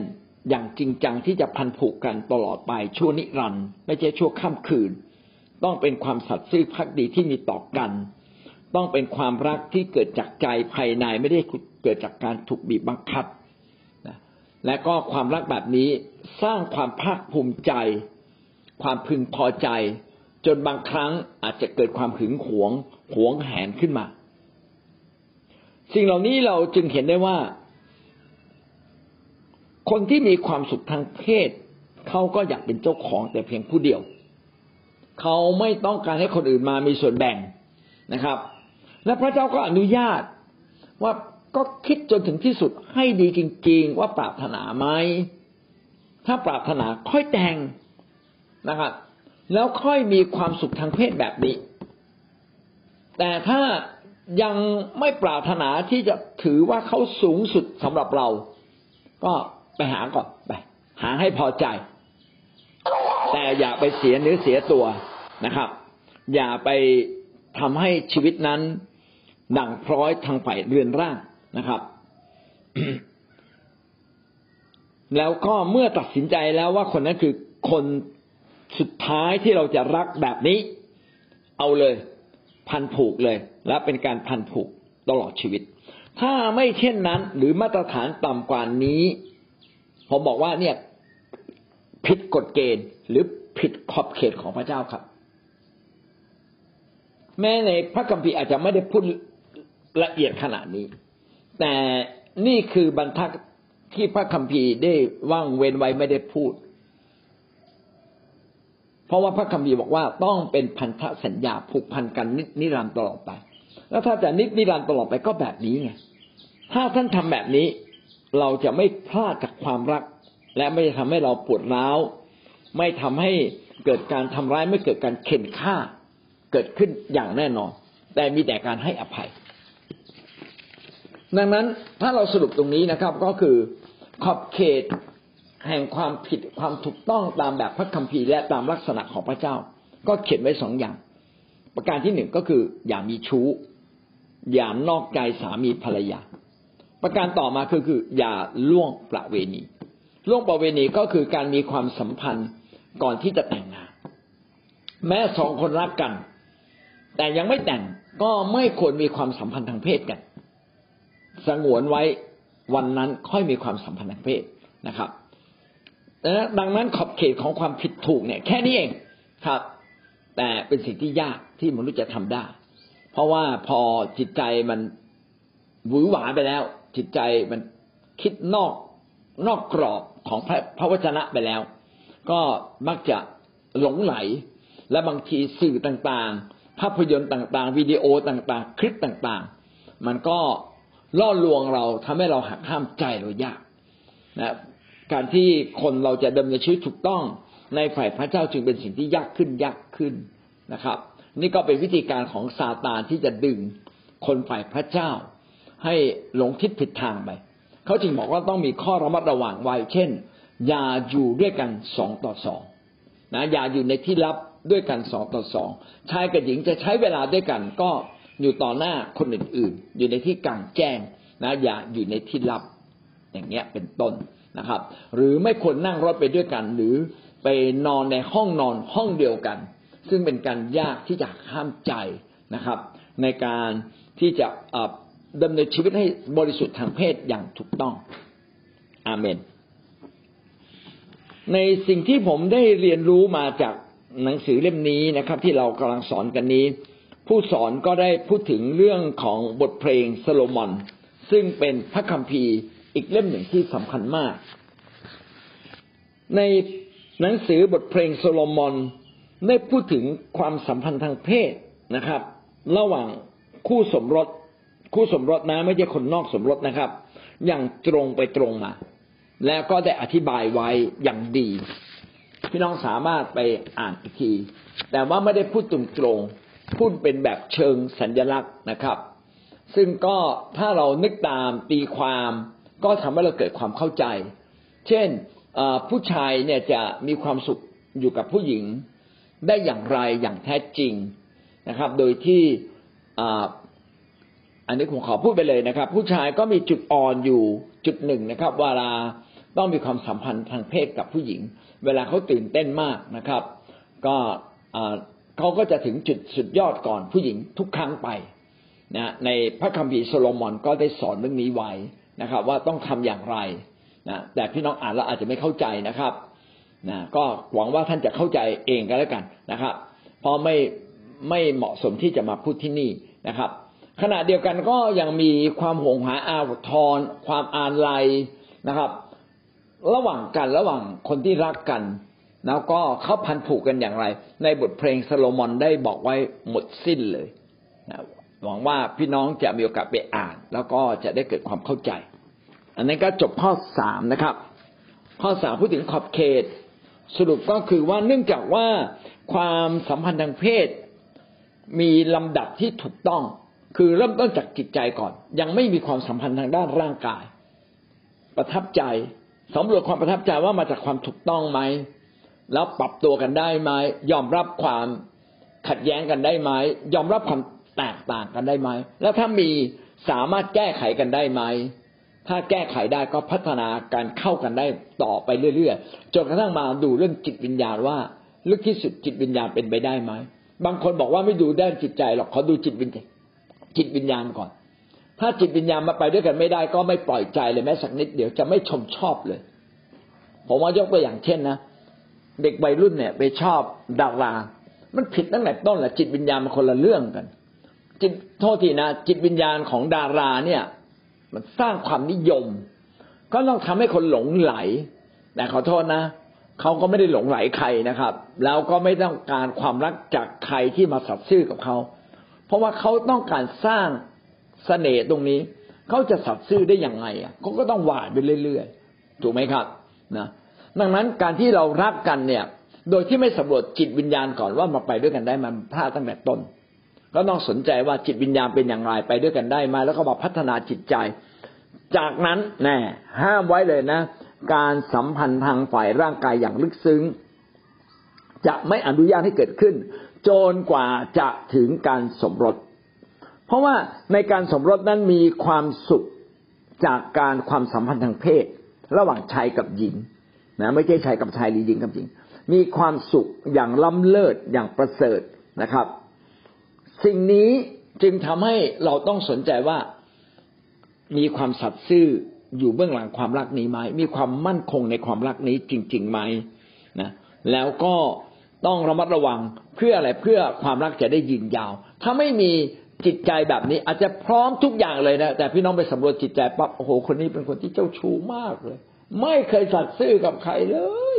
อย่างจริงจังที่จะพันผูกกันตลอดไปชั่วนิรันดร์ไม่ใช่ชั่วข้ามคืน ต้องเป็นความสัตย์ซื่อพักดีที่มีต่อกัน ต้องเป็นความรักที่เกิดจากใจภายในไม่ได้เกิดจากการถูกบีบบังคับและก็ความรักแบบนี้สร้างความภาคภูมิใจ ความพึงพอใจ จนบางครั้งอาจจะเกิดความหึงหวงหวงแหนขึ้นมา สิ่งเหล่านี้เราจึงเห็นได้ว่า คนที่มีความสุขทางเพศเขาก็อยากเป็นเจ้าของแต่เพียงผู้เดียว เขาไม่ต้องการให้คนอื่นมามีส่วนแบ่งนะครับ และพระเจ้าก็อนุญาตว่าก็คิดจนถึงที่สุดให้ดีจริง ๆ ว่าปรารถนาไหมถ้าปรารถนาค่อยแต่งนะครับ แล้วค่อยมีความสุขทางเพศแบบนี้ แต่ถ้ายังไม่ปรารถนาที่จะถือว่าเขาสูงสุดสำหรับเรา ก็ไปหาก่อนไป หาให้พอใจ แต่อย่าไปเสียเนื้อเสียตัวนะครับ อย่าไปทำให้ชีวิตนั้นดังพร้อยทางฝ่ายเรือนร่างนะครับ แล้วก็เมื่อตัดสินใจแล้วว่าคนนั้นคือคนสุดท้ายที่เราจะรักแบบนี้ เอาเลย พันผูกเลย และเป็นการพันผูกตลอดชีวิต ถ้าไม่เช่นนั้น หรือมาตรฐานต่ำกว่านี้ผมบอกว่าเนี่ย ผิดกฎเกณฑ์ หรือผิดขอบเขตของพระเจ้าครับ แม้ในพระคัมภีร์อาจจะไม่ได้พูดละเอียดขนาดนี้ แต่นี่คือบรรทัดที่พระคัมภีร์ได้ว่างเว้นไว้ไม่ได้พูด เพราะว่าพระคัมภีร์บอกว่าต้องเป็นพันธสัญญาผูกพันกันนิรันดร์ตลอดไป แล้วถ้าจะนินิรันดร์ตลอดไปก็แบบนี้ไงถ้าท่านทำแบบนี้ เราจะไม่พลาดจากความรัก และไม่ทำให้เราปวดร้าว ไม่ทำให้เกิดการทำร้ายไม่เกิดการเข็นฆ่าเกิดขึ้นอย่างแน่นอน แต่มีแต่การให้อภัย ดังนั้นถ้าเราสรุปตรงนี้นะครับ ก็คือขอบเขตแห่งความผิดความถูกต้องตามแบบพระคัมภีร์และตามลักษณะของพระเจ้า ก็เขียนไว้สองอย่าง ประการที่หนึ่งก็คือ อย่ามีชู้ อย่านอกใจสามีภรรยา ประการต่อมาคือคือ อย่าล่วงประเวณี ล่วงประเวณีก็คือการมีความสัมพันธ์ก่อนที่จะแต่งงาน แม้สองคนรักกัน แต่ยังไม่แต่งก็ไม่ควรมีความสัมพันธ์ทางเพศกัน สงวนไว้วันนั้นค่อยมีความสัมพันธ์ทางเพศนะครับดังนั้นขอบเขตของความผิดถูกเนี่ย แค่นี้เองครับ แต่เป็นสิ่งที่ยากที่มนุษย์จะทำได้ เพราะว่าพอจิตใจมันหวือหวาไปแล้ว จิตใจมันคิดนอก นอกกรอบของพระพระวจนะไปแล้ว ก็มักจะหลงไหล และบางทีสื่อต่างๆ ภาพยนตร์ต่างๆ วิดีโอต่างๆ คลิปต่างๆ มันก็ล่อลวงเราทำให้เราหักห้ามใจเรายากนะการที่คนเราจะดำเนินชีวิตถูกต้องในฝ่ายพระเจ้าจึงเป็นสิ่งที่ยากขึ้นยากขึ้นนะครับ นี่ก็เป็นวิธีการของซาตานที่จะดึงคนฝ่ายพระเจ้า ให้หลงทิศผิดทางไป เขาจึงบอกว่าต้องมีข้อระมัดระวังไว้ เช่น อย่าอยู่ด้วยกันสองต่อสองนะอย่าอยู่ในที่ลับด้วยกันสองต่อสองชายกับหญิงจะใช้เวลาด้วยกันก็อยู่ต่อหน้าคนอื่นๆ อยู่ในที่กลางแจ้งนะอย่าอยู่ในที่ลับ อย่างเงี้ยเป็นต้นนะครับ หรือไม่ควรนั่งรถไปด้วยกัน หรือไปนอนในห้องนอนห้องเดียวกัน ซึ่งเป็นการยากที่จะห้ามใจนะครับ ในการที่จะ ดำเนินชีวิตให้บริสุทธิ์ทางเพศอย่างถูกต้อง อาเมน ในสิ่งที่ผมได้เรียนรู้มาจากหนังสือเล่มนี้นะครับ ที่เรากำลังสอนกันนี้ ผู้สอนก็ได้พูดถึงเรื่องของบทเพลงโซโลมอน ซึ่งเป็นพระคัมภีร์อีกเล่มหนึ่งที่สำคัญมาก ในหนังสือบทเพลงโซโลมอนได้พูดถึงความสัมพันธ์ทางเพศนะครับ ระหว่างคู่สมรส คู่สมรสนะ ไม่ใช่คนนอกสมรสนะครับ อย่างตรงไปตรงมา แล้วก็ได้อธิบายไว้อย่างดี พี่น้องสามารถไปอ่านอีกที แต่ว่าไม่ได้พูดตรงตรงพูดเป็นแบบเชิงสัญลักษณ์นะครับ ซึ่งก็ถ้าเรานึกตามตีความ ก็ทำให้เราเกิดความเข้าใจ เช่นผู้ชายเนี่ยจะมีความสุขอยู่กับผู้หญิงได้อย่างไรอย่างแท้จริงนะครับ โดยที่ อันนี้ผมขอพูดไปเลยนะครับ ผู้ชายก็มีจุดอ่อนอยู่จุดหนึ่งนะครับเวลาต้องมีความสัมพันธ์ทางเพศกับผู้หญิง เวลาเขาตื่นเต้นมากนะครับ ก็เขาก็จะถึงจุดสุดยอดก่อนผู้หญิงทุกครั้งไปนะในพระคัมภีร์โซโลมอนก็ได้สอนเรื่องนี้ไว้นะครับ ว่าต้องทำอย่างไรนะแต่พี่น้องอ่านแล้วอาจจะไม่เข้าใจนะครับนะก็หวังว่าท่านจะเข้าใจเองก็แล้วกันนะครับ เพราะไม่ไม่เหมาะสมที่จะมาพูดที่นี่นะครับ ขณะเดียวกันก็ยังมีความหงหาอาทรความอาลัยนะครับ ระหว่างกันระหว่างคนที่รักกัน แล้วก็เขาพันผูกกันอย่างไร ในบทเพลงซาโลมอนได้บอกไว้หมดสิ้นเลยนะหวังว่าพี่น้องจะมีโอกาสไปอ่าน แล้วก็จะได้เกิดความเข้าใจ อันนี้ก็จบข้อสามนะครับ ข้อสามพูดถึงขอบเขต สรุปก็คือว่าเนื่องจากว่าความสัมพันธ์ทางเพศ มีลำดับที่ถูกต้อง คือเริ่มต้นจากจิตใจก่อน ยังไม่มีความสัมพันธ์ทางด้านร่างกาย ประทับใจสำรวจความประทับใจว่ามาจากความถูกต้องไหมแล้วปรับตัวกันได้ไหมยอมรับความขัดแย้งกันได้ไหมยอมรับความแตกต่างกันได้ไหมแล้วถ้ามีสามารถแก้ไขกันได้ไหมถ้าแก้ไขได้ก็พัฒนาการเข้ากันได้ต่อไปเรื่อยๆจนกระทั่งมาดูเรื่องจิตวิญญาณว่า ลึกที่สุดจิตวิญญาณเป็นไปได้ไหมบางคนบอกว่าไม่ดูด้านจิตใจหรอกเขาดูจิตวิญญาณ จิตวิญญาณก่อน ถ้าจิตวิญญาณมาไปด้วยกันไม่ได้ ก็ไม่ปล่อยใจเลยแม้สักนิดเดียวจะไม่ชมชอบเลย ผมว่ายกตัวอย่างเช่นนะเด็กวัยรุ่นเนี่ย ไปชอบดารามันผิดตั้งแต่ต้นแหละจิตวิญญาณมันคนละเรื่องกัน จิตโทษทีนะจิตวิญญาณของดาราเนี่ย มันสร้างความนิยม ก็ต้องทำให้คนหลงไหลแต่ขอโทษนะเขาก็ไม่ได้หลงไหลใครนะครับ แล้วก็ไม่ต้องการความรักจากใครที่มาสับซื่อกับเขา เพราะว่าเขาต้องการสร้างสเสน่ห์ตรงนี้เขาจะสับซื่อได้อย่างไงอะเขาก็ต้องหวานไปเรื่อยๆถูกไหมครับนะดังนั้นการที่เรารักกันเนี่ย โดยที่ไม่สำรวจจิตวิญญาณก่อนว่ามาไปด้วยกันได้มันพลาดตั้งแต่ต้น ก็ต้องสนใจว่าจิตวิญญาณเป็นอย่างไรไปด้วยกันได้ไหมแล้วก็มาพัฒนาจิตใจ จากนั้นแน่ห้ามไว้เลยนะ การสัมพันธ์ทางฝ่ายร่างกายอย่างลึกซึ้ง จะไม่อนุญาตให้เกิดขึ้น จนกว่าจะถึงการสมรส เพราะว่าในการสมรสนั้นมีความสุขจากการความสัมพันธ์ทางเพศ ระหว่างชายกับหญิงนะไม่ใช่ชายกับชายหรือหญิงกับหญิง มีความสุขอย่างล้ำเลิศอย่างประเสริฐนะครับ สิ่งนี้จึงทำให้เราต้องสนใจว่ามีความสัตย์ซื่ออยู่เบื้องหลังความรักนี้ไหมมีความมั่นคงในความรักนี้จริงๆไหมนะแล้วก็ ต้องระมัดระวังเพื่ออะไรเพื่อความรักจะได้ยืนยาว ถ้าไม่มีจิตใจแบบนี้ อาจจะพร้อมทุกอย่างเลยนะแต่พี่น้องไปสำรวจจิตใจปั๊บโอ้โหคนนี้เป็นคนที่เจ้าชู้มากเลย ไม่เคยสัตย์ซื่อกับใครเลย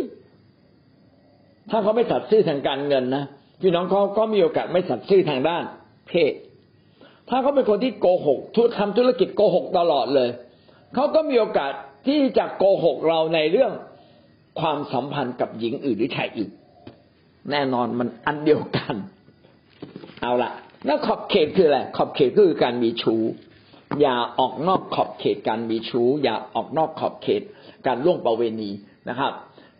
ถ้าเขาไม่สัตย์ซื่อทางการเงินนะพี่น้องเขาก็มีโอกาสไม่สัตย์ซื่อทางด้าน เพศ ถ้าเขาเป็นคนที่โกหกทุกทำธุรกิจโกหกตลอดเลยเขาก็มีโอกาสที่จะโกหกเราในเรื่องความสัมพันธ์กับหญิงอื่นหรือชายอื่น แน่นอนมันอันเดียวกัน เอาละแล้วขอบเขตคืออะไรขอบเขตก็คือการมีชู้ อย่าออกนอกขอบเขตการมีชู้ อย่าออกนอกขอบเขตการล่วงประเวณีนะครับ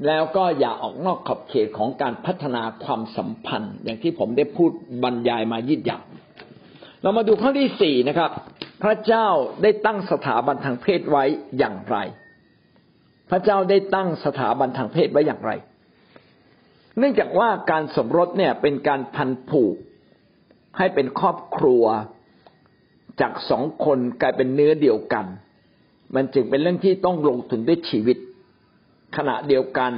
แล้วก็อย่าออกนอกขอบเขตของการพัฒนาความสัมพันธ์ อย่างที่ผมได้พูดบรรยายมายืดหยับเรามาดูข้อที่สี่นะครับ พระเจ้าได้ตั้งสถาบันทางเพศไว้อย่างไร พระเจ้าได้ตั้งสถาบันทางเพศไว้อย่างไร เนื่องจากว่าการสมรสเนี่ยเป็นการพันผูก ให้เป็นครอบครัวจากสองคนกลายเป็นเนื้อเดียวกัน มันจึงเป็นเรื่องที่ต้องลงทุนด้วยชีวิต ขณะเดียวกัน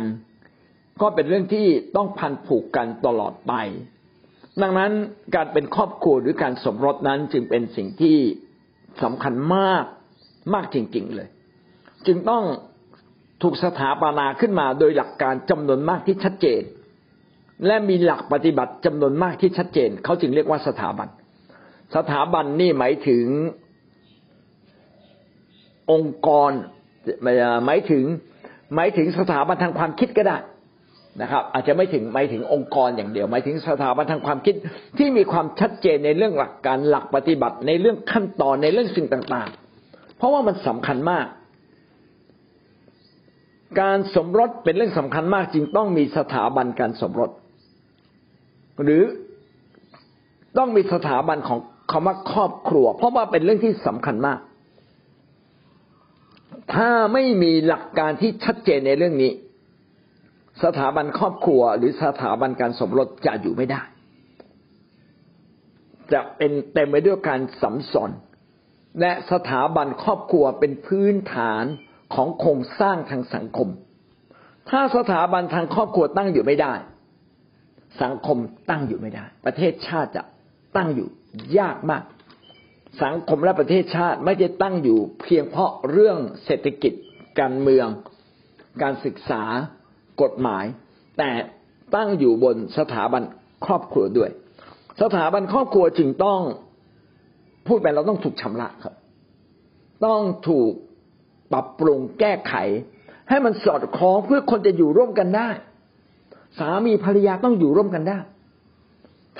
ก็เป็นเรื่องที่ต้องพันผูกกันตลอดไป ดังนั้นการเป็นครอบครัวหรือการสมรสนั้นจึงเป็นสิ่งที่สำคัญมากมากจริงๆเลย จึงต้องถูกสถาปนาขึ้นมาโดยหลักการจำนวนมากที่ชัดเจน และมีหลักปฏิบัติจำนวนมากที่ชัดเจน เขาจึงเรียกว่าสถาบัน สถาบันนี่หมายถึงองค์กรหมายถึงหมายถึงสถาบันทางความคิดก็ได้นะครับ อาจจะไม่ถึงหมายถึงองค์กรอย่างเดียว หมายถึงสถาบันทางความคิดที่มีความชัดเจนในเรื่องหลักการหลักปฏิบัติในเรื่องขั้นตอนในเรื่องสิ่งต่างๆ เพราะว่ามันสำคัญมาก การสมรสเป็นเรื่องสำคัญมากจึงต้องมีสถาบันการสมรส หรือต้องมีสถาบันของคำว่าครอบครัว เพราะว่าเป็นเรื่องที่สำคัญมาก ถ้าไม่มีหลักการที่ชัดเจนในเรื่องนี้ สถาบันครอบครัว หรือสถาบันการสมรสจะอยู่ไม่ได้ จะเป็นเต็มไปด้วยการสัมสนและสถาบันครอบครัวเป็นพื้นฐานของโครงสร้างทางสังคม ถ้าสถาบันทางครอบครัวตั้งอยู่ไม่ได้ สังคมตั้งอยู่ไม่ได้ ประเทศชาติจะตั้งอยู่ยากมาก สังคมและประเทศชาติไม่ได้ตั้งอยู่ เพียงเพราะเรื่องเศรษฐกิจ การเมือง การศึกษากฎหมาย แต่ตั้งอยู่บนสถาบันครอบครัวด้วย สถาบันครอบครัวจึงต้องพูดไปเราต้องถูกชำระครับ ต้องถูกปรับปรุงแก้ไข ให้มันสอดคล้องเพื่อคนจะอยู่ร่วมกันได้ สามีภรรยาต้องอยู่ร่วมกันได้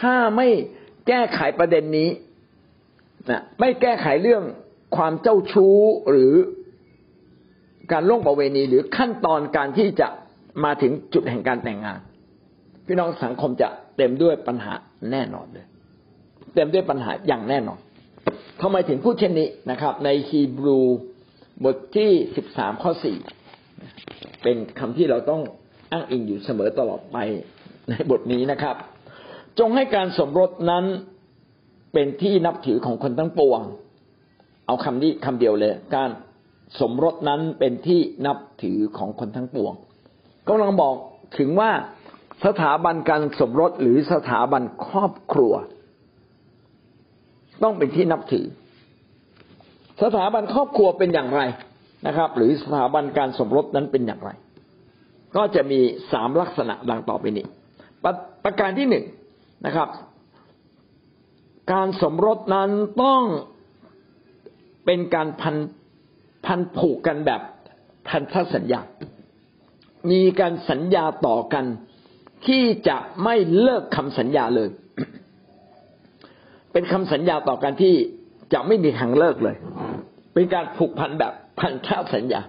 ถ้าไม่แก้ไขประเด็นนี้นะไม่แก้ไขเรื่องความเจ้าชู้หรือการล่วงประเวณีหรือขั้นตอนการที่จะมาถึงจุดแห่งการแต่งงาน พี่น้องสังคมจะเต็มด้วยปัญหาแน่นอนเลย เต็มด้วยปัญหาอย่างแน่นอนทำไมถึงพูดเช่นนี้นะครับ ในฮีบรูบทที่สิบสามข้อสี่เป็นคำที่เราต้อง อ้างอิงอยู่เสมอตลอดไปในบทนี้นะครับ จงให้การสมรสนั้นเป็นที่นับถือของคนทั้งปวง เอาคำนี้คำเดียวเลย การสมรสนั้นเป็นที่นับถือของคนทั้งปวงกำลังบอกถึงว่าสถาบันการสมรสหรือสถาบันครอบครัว ต้องเป็นที่นับถือ สถาบันครอบครัวเป็นอย่างไรนะครับ หรือสถาบันการสมรสนั้นเป็นอย่างไร ก็จะมีสามลักษณะดังต่อไปนี้ประประการที่หนึ่งนะครับ การสมรสนั้นต้องเป็นการพันพันผูกกันแบบพันธสัญญา มีการสัญญาต่อกันที่จะไม่เลิกคำสัญญาเลย เป็นคำสัญญาต่อกันที่จะไม่มีทางเลิกเลย เป็นการผูกพันแบบพันธสัญญา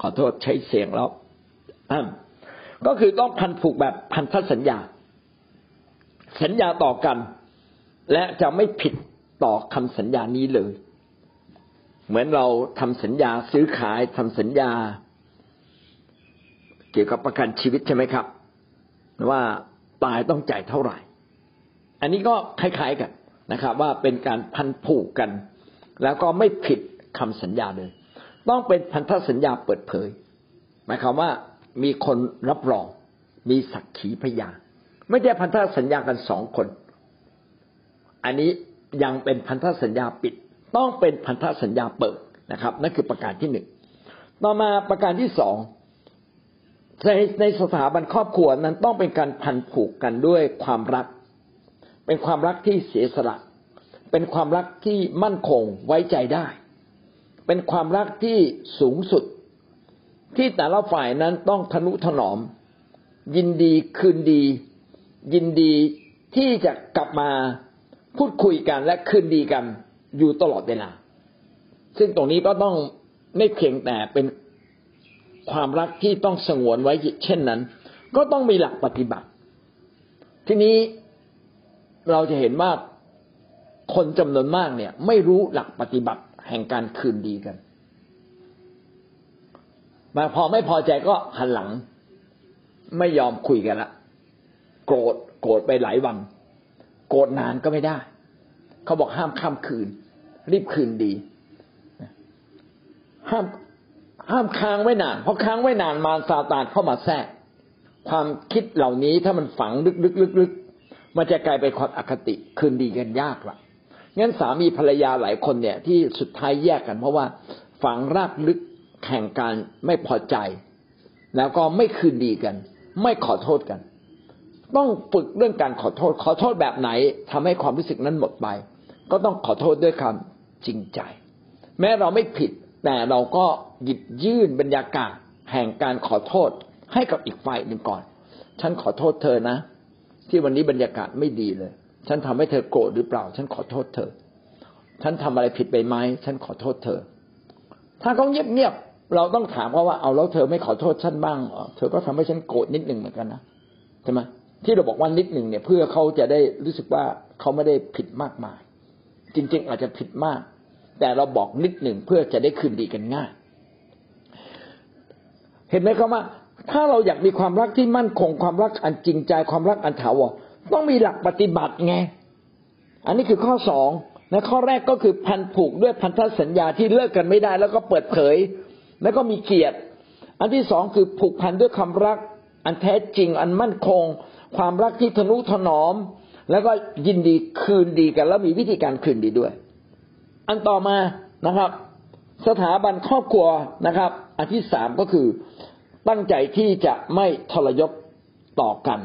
ขอโทษใช้เสียงแล้วก็คือต้องพันผูกแบบพันธสัญญา สัญญาต่อกัน และจะไม่ผิดต่อคำสัญญานี้เลย เหมือนเราทำสัญญาซื้อขายทำสัญญา เกี่ยวกับประกันชีวิตใช่ไหมครับ ว่าตายต้องจ่ายเท่าไหร่ อันนี้ก็คล้ายๆกันนะครับ ว่าเป็นการพันผูกกัน แล้วก็ไม่ผิดคำสัญญาเลย ต้องเป็นพันธสัญญาเปิดเผย หมายความว่ามีคนรับรอง มีสักขีพยานไม่ใช่พันธสัญญากันสองคน อันนี้ยังเป็นพันธสัญญาปิด ต้องเป็นพันธสัญญาเปิดนะครับ นั่นคือประการที่หนึ่งต่อมาประการที่สองในในสถาบันครอบครัวนั้นต้องเป็นการพันผูกกันด้วยความรัก เป็นความรักที่เสียสละ เป็นความรักที่มั่นคงไว้ใจได้ เป็นความรักที่สูงสุด ที่แต่ละฝ่ายนั้นต้องทนุถนอม ยินดีคืนดี ยินดีที่จะกลับมาพูดคุยกันและคืนดีกันอยู่ตลอดเวลา ซึ่งตรงนี้ก็ต้องไม่เพียงแต่เป็นความรักที่ต้องสงวนไว้เช่นนั้น ก็ต้องมีหลักปฏิบัติ ทีนี้เราจะเห็นว่าคนจำนวนมากเนี่ย ไม่รู้หลักปฏิบัติ แห่งการคืนดีกันมาพอไม่พอใจก็หันหลัง ไม่ยอมคุยกันละโกรธโกรธไปหลายวัน โกรธนานก็ไม่ได้ เขาบอกห้ามข้ามคืน รีบคืนดี ห้ามห้ามค้างไว้นานเพราะค้างไว้นานมารซาตานเข้ามาแทรก ความคิดเหล่านี้ถ้ามันฝังลึกๆๆมันจะกลายเป็นความอคติ คืนดีกันยากละ งั้นสามีภรรยาหลายคนเนี่ยที่สุดท้ายแยกกัน เพราะว่าฝังรากลึกแข่งการไม่พอใจ แล้วก็ไม่คืนดีกัน ไม่ขอโทษกัน ต้องฝึกเรื่องการขอโทษ ขอโทษแบบไหนทำให้ความรู้สึกนั้นหมดไป ก็ต้องขอโทษด้วยคำจริงใจ แม้เราไม่ผิด แต่เราก็หยิบยื่นบรรยากาศแห่งการขอโทษให้กับอีกฝ่ายหนึ่งก่อน ฉันขอโทษเธอนะ ที่วันนี้บรรยากาศไม่ดีเลย ฉันทำให้เธอโกรธหรือเปล่า ฉันขอโทษเธอ ฉันทำอะไรผิดไปไหมฉันขอโทษเธอ ถ้าเขาเงียบๆเราต้องถามเขาว่าเอาแล้วเธอไม่ขอโทษฉันบ้างเธอก็ทำให้ฉันโกรธนิดหนึ่งเหมือนกันนะใช่ไหมที่เราบอกว่านิดหนึ่งเนี่ยเพื่อเขาจะได้รู้สึกว่าเขาไม่ได้ผิดมากมาย จริง ๆ อาจจะผิดมาก แต่เราบอกนิดหนึ่งเพื่อจะได้คืนดีกันง่าย เห็นไหมครับว่าถ้าเราอยากมีความรักที่มั่นคงความรักอันจริงใจความรักอันถาวร ต้องมีหลักปฏิบัติไง อันนี้คือข้อสองนะข้อแรกก็คือพันผูกด้วยพันธสัญญาที่เลิกกันไม่ได้ แล้วก็เปิดเผย แล้วก็มีเกียรติ อันที่สองคือผูกพันด้วยความรัก อันแท้จริง อันมั่นคง ความรักที่ทนุถนอม แล้วก็ยินดีคืนดีกัน แล้วมีวิธีการคืนดีด้วย อันต่อมานะครับ สถาบันครอบครัวนะครับ อันที่สามก็คือตั้งใจที่จะไม่ทรยศต่อกัน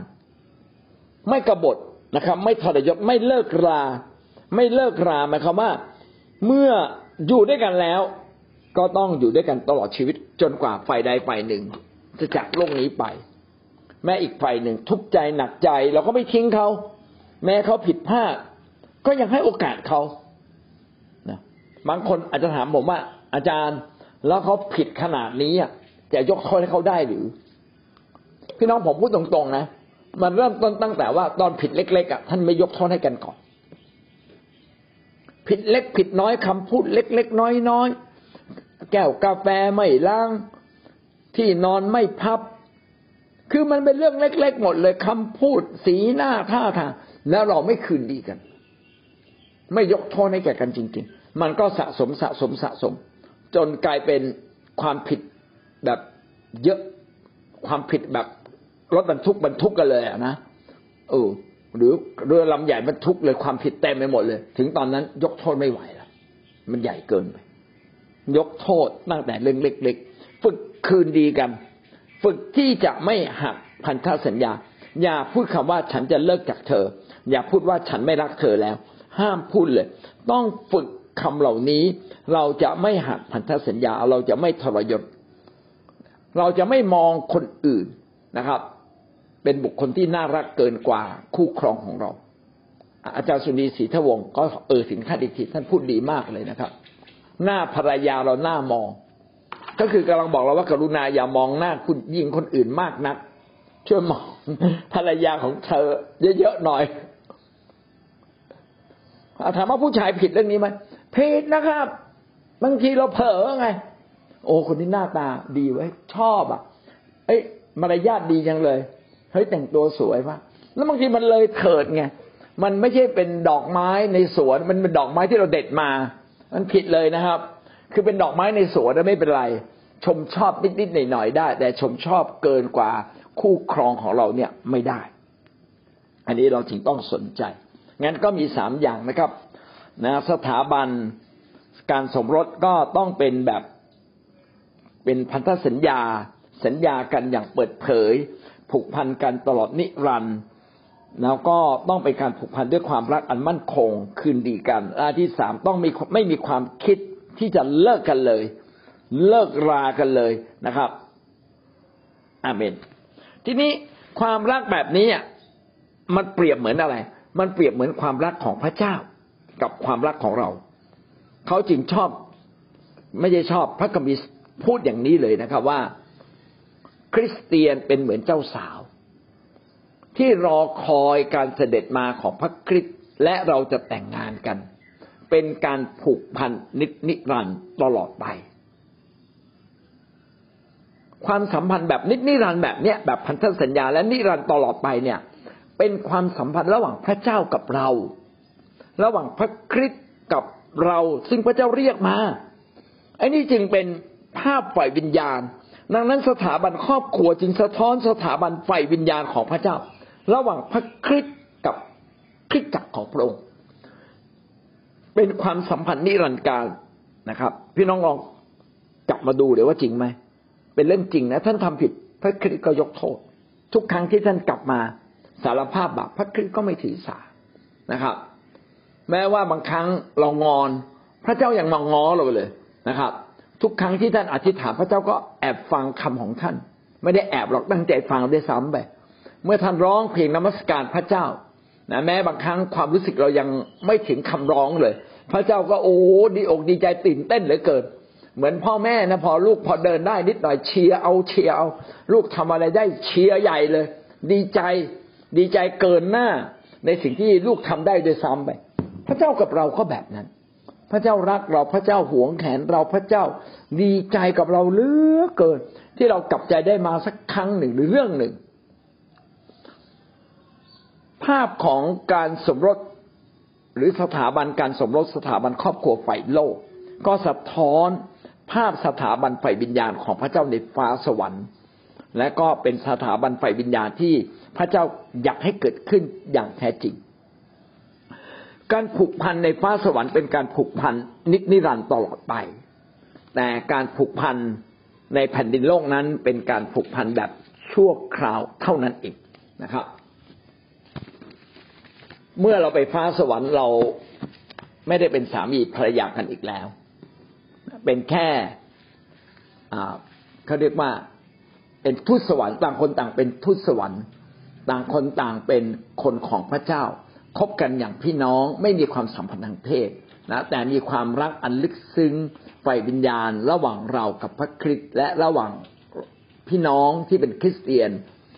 ไม่กบฏนะครับ ไม่ทรยศไม่เลิกรา ไม่เลิกราหมายความว่า เมื่ออยู่ด้วยกันแล้ว ก็ต้องอยู่ด้วยกันตลอดชีวิตจนกว่าฝ่ายใดฝ่ายหนึ่ง จะจากโลกนี้ไป แม้อีกฝ่ายหนึ่งทุกข์ใจหนักใจ เราก็ไม่ทิ้งเขาแม้เขาผิดพลาดก็ยังให้โอกาสเขานะบางคนอาจจะถามผมว่า อาจารย์แล้วเขาผิดขนาดนี้จะยกโทษให้เขาได้หรือ พี่น้องผมพูดตรงๆนะ มันเริ่มต้นตั้งแต่ว่าตอนผิดเล็กๆอะท่านไม่ยกโทษให้กันก่อน ผิดเล็กผิดน้อยคำพูดเล็กๆน้อยๆแก้วกาแฟไม่ล้าง ที่นอนไม่พับ คือมันเป็นเรื่องเล็ก ๆ หมดเลยคำพูดสีหน้าท่าทางแล้วเราไม่คืนดีกัน ไม่ยกโทษให้แก่กันจริง ๆ มันก็สะสมสะสมสะสม จนกลายเป็นความผิดแบบเยอะความผิดแบบ รถบรรทุกบรรทุกกันเลยอะนะเออหรือเรือลำใหญ่บรรทุกเลยความผิดเต็มไปหมดเลย ถึงตอนนั้น ยกโทษไม่ไหวแล้วมันใหญ่เกินไป ยกโทษตั้งแต่เรื่องเล็กๆฝึกคืนดีกัน ฝึกที่จะไม่หักพันธสัญญา อย่าพูดคำว่าฉันจะเลิกจากเธอ อย่าพูดว่าฉันไม่รักเธอแล้ว ห้ามพูดเลย ต้องฝึกคำเหล่านี้ เราจะไม่หักพันธสัญญา เราจะไม่ทรยศเราจะไม่มองคนอื่นนะครับ เป็นบุคคลที่น่ารักเกินกว่าคู่ครองของเรา อาจารย์สุนีศรีทวงก็เออสินค้าดีทีท่านพูดดีมากเลยนะครับ หน้าภรรยาเราหน้ามอง ก็คือกำลังบอกเราว่ากรุณาอย่ามองหน้าคุณยิงคนอื่นมากนักช่วยมองภรรยาของเธอเยอะๆหน่อยถามว่าผู้ชายผิดเรื่องนี้ไหมผิดนะครับบางทีเราเผลอไง โอ้คนนี้หน้าตาดีไว้ชอบอะ เอ้ยมารยาทดีจังเลย เฮ้ยแต่งตัวสวยมากแล้วบางทีมันเลยเถิดไงมันไม่ใช่เป็นดอกไม้ในสวน มันเป็นดอกไม้ที่เราเด็ดมา มันผิดเลยนะครับ คือเป็นดอกไม้ในสวนไม่เป็นไร ชมชอบนิดๆหน่อยๆได้ แต่ชมชอบเกินกว่าคู่ครองของเราเนี่ยไม่ได้ อันนี้เราจึงต้องสนใจ งั้นก็มีสามอย่างนะครับนะสถาบันการสมรสก็ต้องเป็นแบบเป็นพันธสัญญา สัญญากันอย่างเปิดเผย ผูกพันกันตลอดนิรันดร์แล้วก็ต้องเป็นการผูกพันด้วยความรักอันมั่นคงคืนดีกันอันที่สามต้องมีไม่มีความคิดที่จะเลิกกันเลย เลิกรากันเลยนะครับอาเมน ทีนี้ความรักแบบนี้อะมันเปรียบเหมือนอะไร มันเปรียบเหมือนความรักของพระเจ้า กับความรักของเรา เขาจึงชอบ ไม่ใช่ชอบพระกัมภีร์พูดอย่างนี้เลยนะครับว่า คริสเตียนเป็นเหมือนเจ้าสาว ที่รอคอยการเสด็จมาของพระคริสต์และเราจะแต่งงานกัน เป็นการผูกพันนินิรันดร์ตลอดไป ความสัมพันธ์แบบนินิรันดร์แบบเนี้ยแบบพันธสัญญาและนิรันดร์ตลอดไปเนี่ย เป็นความสัมพันธ์ระหว่างพระเจ้ากับเรา ระหว่างพระคริสต์กับเราซึ่งพระเจ้าเรียกมาไอ้นี่จึงเป็นภาพฝ่ายวิญญาณ ดังนั้นสถาบันครอบครัวจึงสะท้อนสถาบันฝ่ายวิญญาณของพระเจ้า ระหว่างพระคริสต์กับคริสตจักรของพระองค์ เป็นความสัมพันธ์นิรันดร์การนะครับ พี่น้องลองกลับมาดูเดี๋ยวว่าจริงไหมเป็นเรื่องจริงนะท่านทำผิด พระคริสต์ก็ยกโทษ ทุกครั้งที่ท่านกลับมาสารภาพบาปพระคริสต์ก็ไม่ถือสานะครับ แม้ว่าบางครั้งเรางอน พระเจ้ายังมางอเราเลยนะครับ ทุกครั้งที่ท่านอธิษฐานพระเจ้าก็แอบฟังคำของท่าน ไม่ได้แอบหรอกตั้งใจฟังด้วยซ้ำไปเมื่อท่านร้องเพลงนมัสการพระเจ้านะแม้บางครั้งความรู้สึกเรายังไม่ถึงคำร้องเลย พระเจ้าก็โอ้ดีอกดีใจตื่นเต้นเหลือเกิน เหมือนพ่อแม่นะพอลูกพอเดินได้นิดหน่อยเชียร์เอาเชียร์เอาลูกทำอะไรได้เชียร์ใหญ่เลย ดีใจดีใจเกินหน้า ในสิ่งที่ลูกทำได้ด้วยซ้ำไป พระเจ้ากับเราก็แบบนั้น พระเจ้ารักเราพระเจ้าหวงแขนเราพระเจ้าดีใจกับเราเลือเกิน ที่เรากลับใจได้มาสักครั้งหนึ่งหรือเรื่องหนึ่ง ภาพของการสมรสหรือสถาบันการสมรสสถาบันครอบครัวฝ่ายโลก ก็สะท้อนภาพสถาบันฝ่ายวิญญาณของพระเจ้าในฟ้าสวรรค์ และก็เป็นสถาบันฝ่ายวิญญาณที่พระเจ้าอยากให้เกิดขึ้นอย่างแท้จริง การผูกพันในฟ้าสวรรค์เป็นการผูกพันนินิรันดร์ตลอดไป แต่การผูกพันในแผ่นดินโลกนั้นเป็นการผูกพันแบบชั่วคราวเท่านั้นเองนะครับ เมื่อเราไปฟ้าสวรรค์เราไม่ได้เป็นสามีภรรยากันอีกแล้ว เป็นแค่เขาเรียกว่าเป็นทูตสวรรค์ต่างคนต่างเป็นทูตสวรรค์ ต่างคนต่างเป็นคนของพระเจ้า คบกันอย่างพี่น้องไม่มีความสัมพันธ์ทางเพศนะแต่มีความรักอันลึกซึ้งไฟวิญญาณ ระหว่างเรากับพระคริสต์และระหว่างพี่น้องที่เป็นคริสเตียน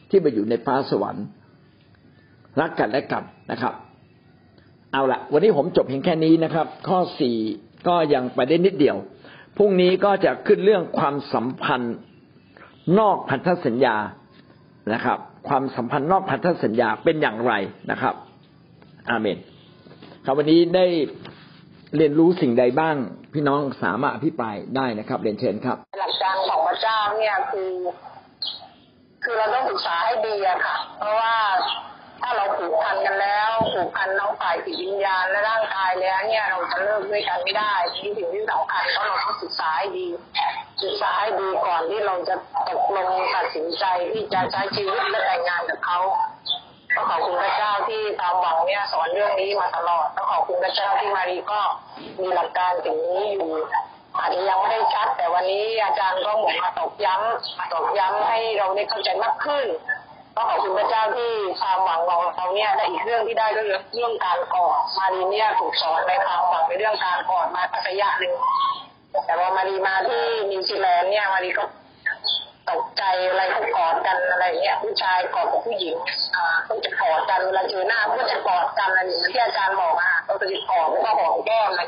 ที่ไปอยู่ในฟ้าสวรรค์ รักกันและกันนะครับ เอาละวันนี้ผมจบเพียงแค่นี้นะครับ ข้อสี่ก็ยังไปได้นิดเดียวพรุ่งนี้ก็จะขึ้นเรื่องความสัมพันธ์นอกพันธสัญญานะครับ ความสัมพันธ์นอกพันธสัญญาเป็นอย่างไรนะครับ อาเมนครับวันนี้ได้เรียนรู้สิ่งใดบ้าง พี่น้องสามารถอภิปรายได้นะครับเรียนเชิญครับ หลักการของพระเจ้าเนี่ยคือ คือเราต้องศึกษาให้ดีอะค่ะ เพราะว่าถ้าเราผูกพันกันแล้วผูกพันน้องฝ่ายจิตวิญญาณและร่างกายแล้ว เนี่ยเราจะเลิกด้วยกันไม่ได้ที่สิ่งที่สำคัญก็เราต้องศึกษาให้ดี ศึกษาให้ดีก่อนที่เราจะตกลงตัดสินใจที่จะใช้ชีวิตและแต่งงานกับเขา ต้อขอบคุณพระเจ้าที่ตามหวังเนี่ยสอนเรื่องนี้มาตลอดต้องขอบคุณพระเจ้าที่มารีก็มีหลักการสิ่งนี้อยู่อาจจะยังไม่ได้ชัด แต่วันนี้อาจารย์ก็เหมือนมาตอกย้ำตอกย้ำให้เราได้เข้าใจมากขึ้นก็ขอบคุณพระเจ้าที่ความหวังของเราเนี่ยและอีกเรื่องที่ได้ก็คือเรื่องการกอดมารีเนี่ยถูกสอนในความหวังในเรื่องการกอดมาสักระยะหนึ่งแต่พอมารีมาที่นิวซีแลนด์เนี่ยมารีก็ ตกใจอะไรเขากอดกันอะไรเงี้ยผู้ชายกอดกับผู้หญิงอ่าก็จะกอดกันเวลาเจอหน้าก็จะกอดกันอะไรอย่างที่อาจารย์บอกอะก็จะกอดแล้วก็หอมแก้มอะไร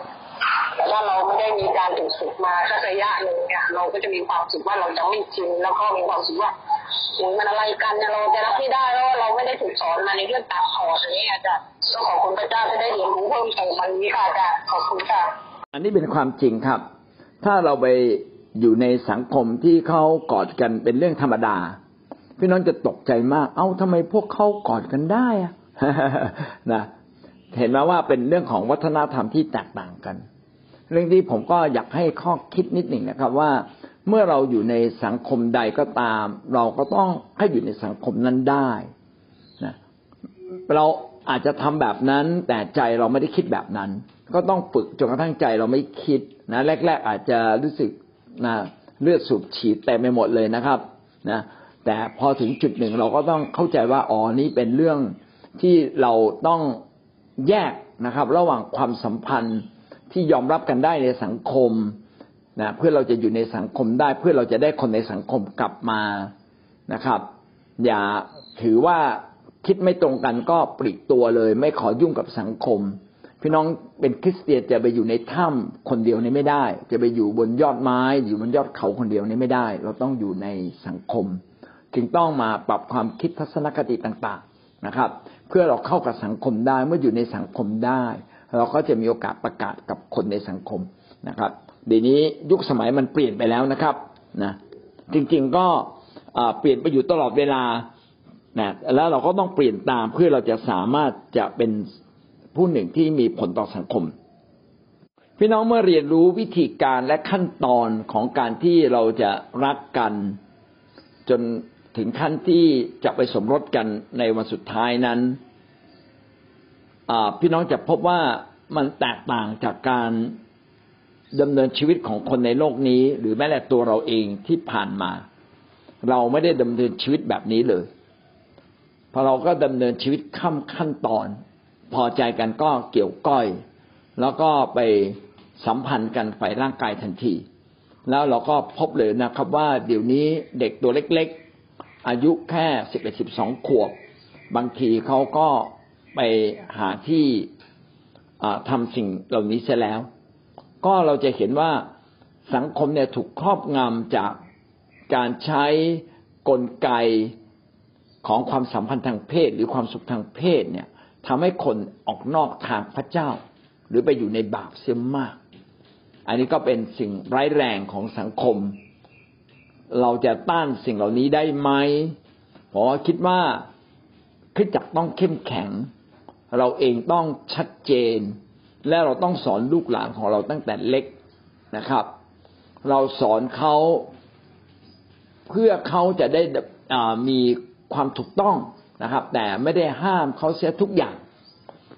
แต่ถ้าเราไม่ได้มีการถูกฝึกมาสักระยะหนึ่งเนี่ยเราก็จะมีความสึกว่าเราจะไม่ชินแล้วก็มีความสึกว่าถึงมันอะไรกันเนี่ยเราจะรับไม่ได้แล้วเราไม่ได้ถูกสอนมาในเรื่องตัดคอดอย่างนี้อาจารย์ต้องขอบคุณพระเจ้าที่ได้เรียนรู้เพิ่มเติมมันนี้ค่ะอาจารย์ขอบคุณค่ะ อันนี้เป็นความจริงครับ ถ้าเราไป อยู่ในสังคมที่เขากอดกันเป็นเรื่องธรรมดา พี่น้องจะตกใจมาก เอ้าทำไมพวกเขากอดกันได้อะนะเห็นไหมว่าเป็นเรื่องของวัฒนธรรมที่แตกต่างกัน เรื่องที่ผมก็อยากให้ข้อคิดนิดหนึ่งนะครับว่าเมื่อเราอยู่ในสังคมใดก็ตาม เราก็ต้องให้อยู่ในสังคมนั้นได้นะเราอาจจะทำแบบนั้น แต่ใจเราไม่ได้คิดแบบนั้น ก็ต้องฝึกจนกระทั่งใจเราไม่คิดนะแรก ๆ อาจจะรู้สึก นะเลือดสูบฉีดแต่ไม่หมดเลยนะครับนะแต่พอถึงจุดหนึ่งเราก็ต้องเข้าใจว่าอ๋อนี่เป็นเรื่องที่เราต้องแยกนะครับ ระหว่างความสัมพันธ์ที่ยอมรับกันได้ในสังคมนะเพื่อเราจะอยู่ในสังคมได้ เพื่อเราจะได้คนในสังคมกลับมานะครับ อย่าถือว่าคิดไม่ตรงกันก็ปลีกตัวเลย ไม่ขอยุ่งกับสังคม พี่น้องเป็นคริสเตียนจะไปอยู่ในถ้ำคนเดียวนี่ไม่ได้ จะไปอยู่บนยอดไม้ อยู่บนยอดเขาคนเดียวนี่ไม่ได้ เราต้องอยู่ในสังคม จึงต้องมาปรับความคิดทัศนคติต่างๆนะครับ เพื่อเราเข้ากับสังคมได้เมื่ออยู่ในสังคมได้ เราก็จะมีโอกาสประกาศกับคนในสังคมนะครับเดี๋ยวนี้ยุคสมัยมันเปลี่ยนไปแล้วนะครับนะจริงๆก็เปลี่ยนไปอยู่ตลอดเวลานะแล้วเราก็ต้องเปลี่ยนตามเพื่อเราจะสามารถจะเป็น ผู้หนึ่งที่มีผลต่อสังคม พี่น้องเมื่อเรียนรู้วิธีการและขั้นตอนของการที่เราจะรักกัน จนถึงขั้นที่จะไปสมรสกันในวันสุดท้ายนั้นพี่น้องจะพบว่ามันแตกต่างจากการดำเนินชีวิตของคนในโลกนี้ หรือแม้แต่ตัวเราเองที่ผ่านมา เราไม่ได้ดำเนินชีวิตแบบนี้เลยพอเราก็ดำเนินชีวิตขั้นขั้นตอน พอใจกันก็เกี่ยวก้อย แล้วก็ไปสัมพันธ์กันฝ่ายร่างกายทันที แล้วเราก็พบเลยนะครับว่าเดี๋ยวนี้เด็กตัวเล็กๆ อายุแค่สิบเอ็ดสิบสองขวบ บางทีเขาก็ไปหาที่ทำสิ่งเหล่านี้เสียแล้ว ก็เราจะเห็นว่าสังคมเนี่ยถูกครอบงำจากการใช้กลไกของความสัมพันธ์ทางเพศ หรือความสุขทางเพศเนี่ย ทำให้คนออกนอกทางพระเจ้า หรือไปอยู่ในบาปเสียมาก อันนี้ก็เป็นสิ่งร้ายแรงของสังคม เราจะต้านสิ่งเหล่านี้ได้ไหมเพราะว่าคิดว่าคิดจักต้องเข้มแข็ง เราเองต้องชัดเจน และเราต้องสอนลูกหลานของเราตั้งแต่เล็กนะครับ เราสอนเขาเพื่อเขาจะได้มีความถูกต้อง นะครับ แต่ไม่ได้ห้ามเขาเสียทุกอย่าง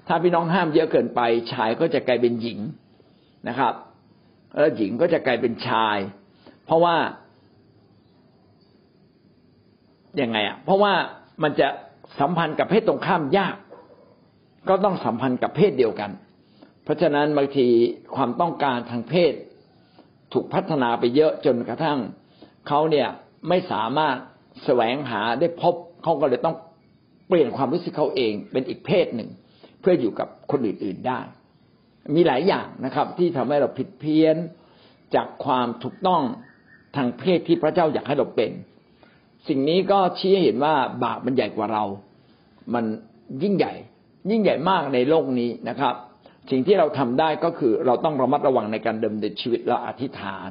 ถ้าพี่น้องห้ามเยอะเกินไป ชายก็จะกลายเป็นหญิงนะครับแล้วหญิงก็จะกลายเป็นชาย เพราะว่ายังไงอะ เพราะว่ามันจะสัมพันธ์กับเพศตรงข้ามยาก ก็ต้องสัมพันธ์กับเพศเดียวกัน เพราะฉะนั้นบางทีความต้องการทางเพศ ถูกพัฒนาไปเยอะจนกระทั่งเขาเนี่ยไม่สามารถแสวงหาได้พบเขาก็เลยต้อง เปลี่ยนความรู้สึกเขาเองเป็นอีกเพศหนึ่ง เพื่ออยู่กับคนอื่นๆได้ มีหลายอย่างนะครับ ที่ทำให้เราผิดเพี้ยนจากความถูกต้องทางเพศที่พระเจ้าอยากให้เราเป็น สิ่งนี้ก็ชี้ให้เห็นว่าบาปมันใหญ่กว่าเรา มันยิ่งใหญ่ ยิ่งใหญ่มากในโลกนี้นะครับ สิ่งที่เราทำได้ก็คือเราต้องระมัดระวังในการดำเนินชีวิตและอธิษฐาน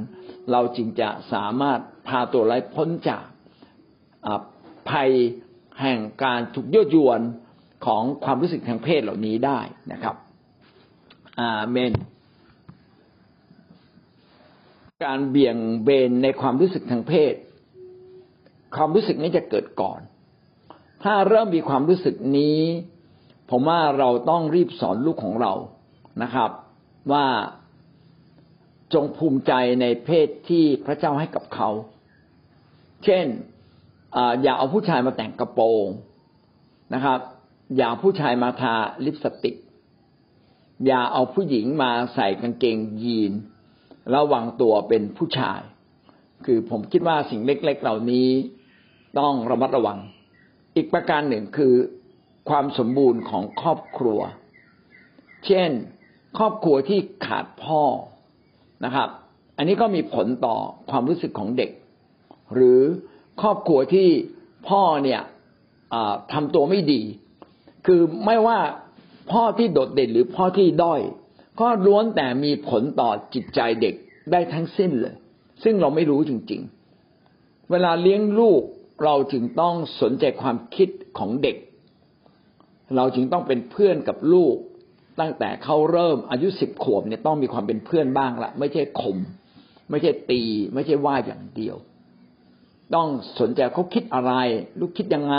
เราจึงจะสามารถพาตัวไร้พ้นจากภัย แห่งการถูกยั่วยวนของความรู้สึกทางเพศเหล่านี้ได้นะครับ อาเมน การเบี่ยงเบนในความรู้สึกทางเพศ ความรู้สึกนี้จะเกิดก่อน ถ้าเริ่มมีความรู้สึกนี้ ผมว่าเราต้องรีบสอนลูกของเรานะครับ ว่าจงภูมิใจในเพศที่พระเจ้าให้กับเขา เช่น อย่าเอาผู้ชายมาแต่งกระโปรงนะครับ อย่าผู้ชายมาทาลิปสติก อย่าเอาผู้หญิงมาใส่กางเกงยีนระวังตัวเป็นผู้ชาย คือผมคิดว่าสิ่งเล็ก ๆ เหล่านี้ต้องระมัดระวัง อีกประการหนึ่งคือความสมบูรณ์ของครอบครัว เช่น ครอบครัวที่ขาดพ่อนะครับ อันนี้ก็มีผลต่อความรู้สึกของเด็ก หรือ ครอบครัวที่พ่อเนี่ยทำตัวไม่ดี คือไม่ว่าพ่อที่โดดเด่นหรือพ่อที่ด้อย ก็ล้วนแต่มีผลต่อจิตใจเด็กได้ทั้งสิ้นเลย ซึ่งเราไม่รู้จริง ๆ เวลาเลี้ยงลูกเราจึงต้องสนใจความคิดของเด็ก เราจึงต้องเป็นเพื่อนกับลูก ตั้งแต่เขาเริ่มอายุสิบขวบเนี่ยต้องมีความเป็นเพื่อนบ้างละไม่ใช่ข่มไม่ใช่ตี ไม่ใช่ว่าอย่างเดียว ต้องสนใจเขาคิดอะไร ลูกคิดยังไง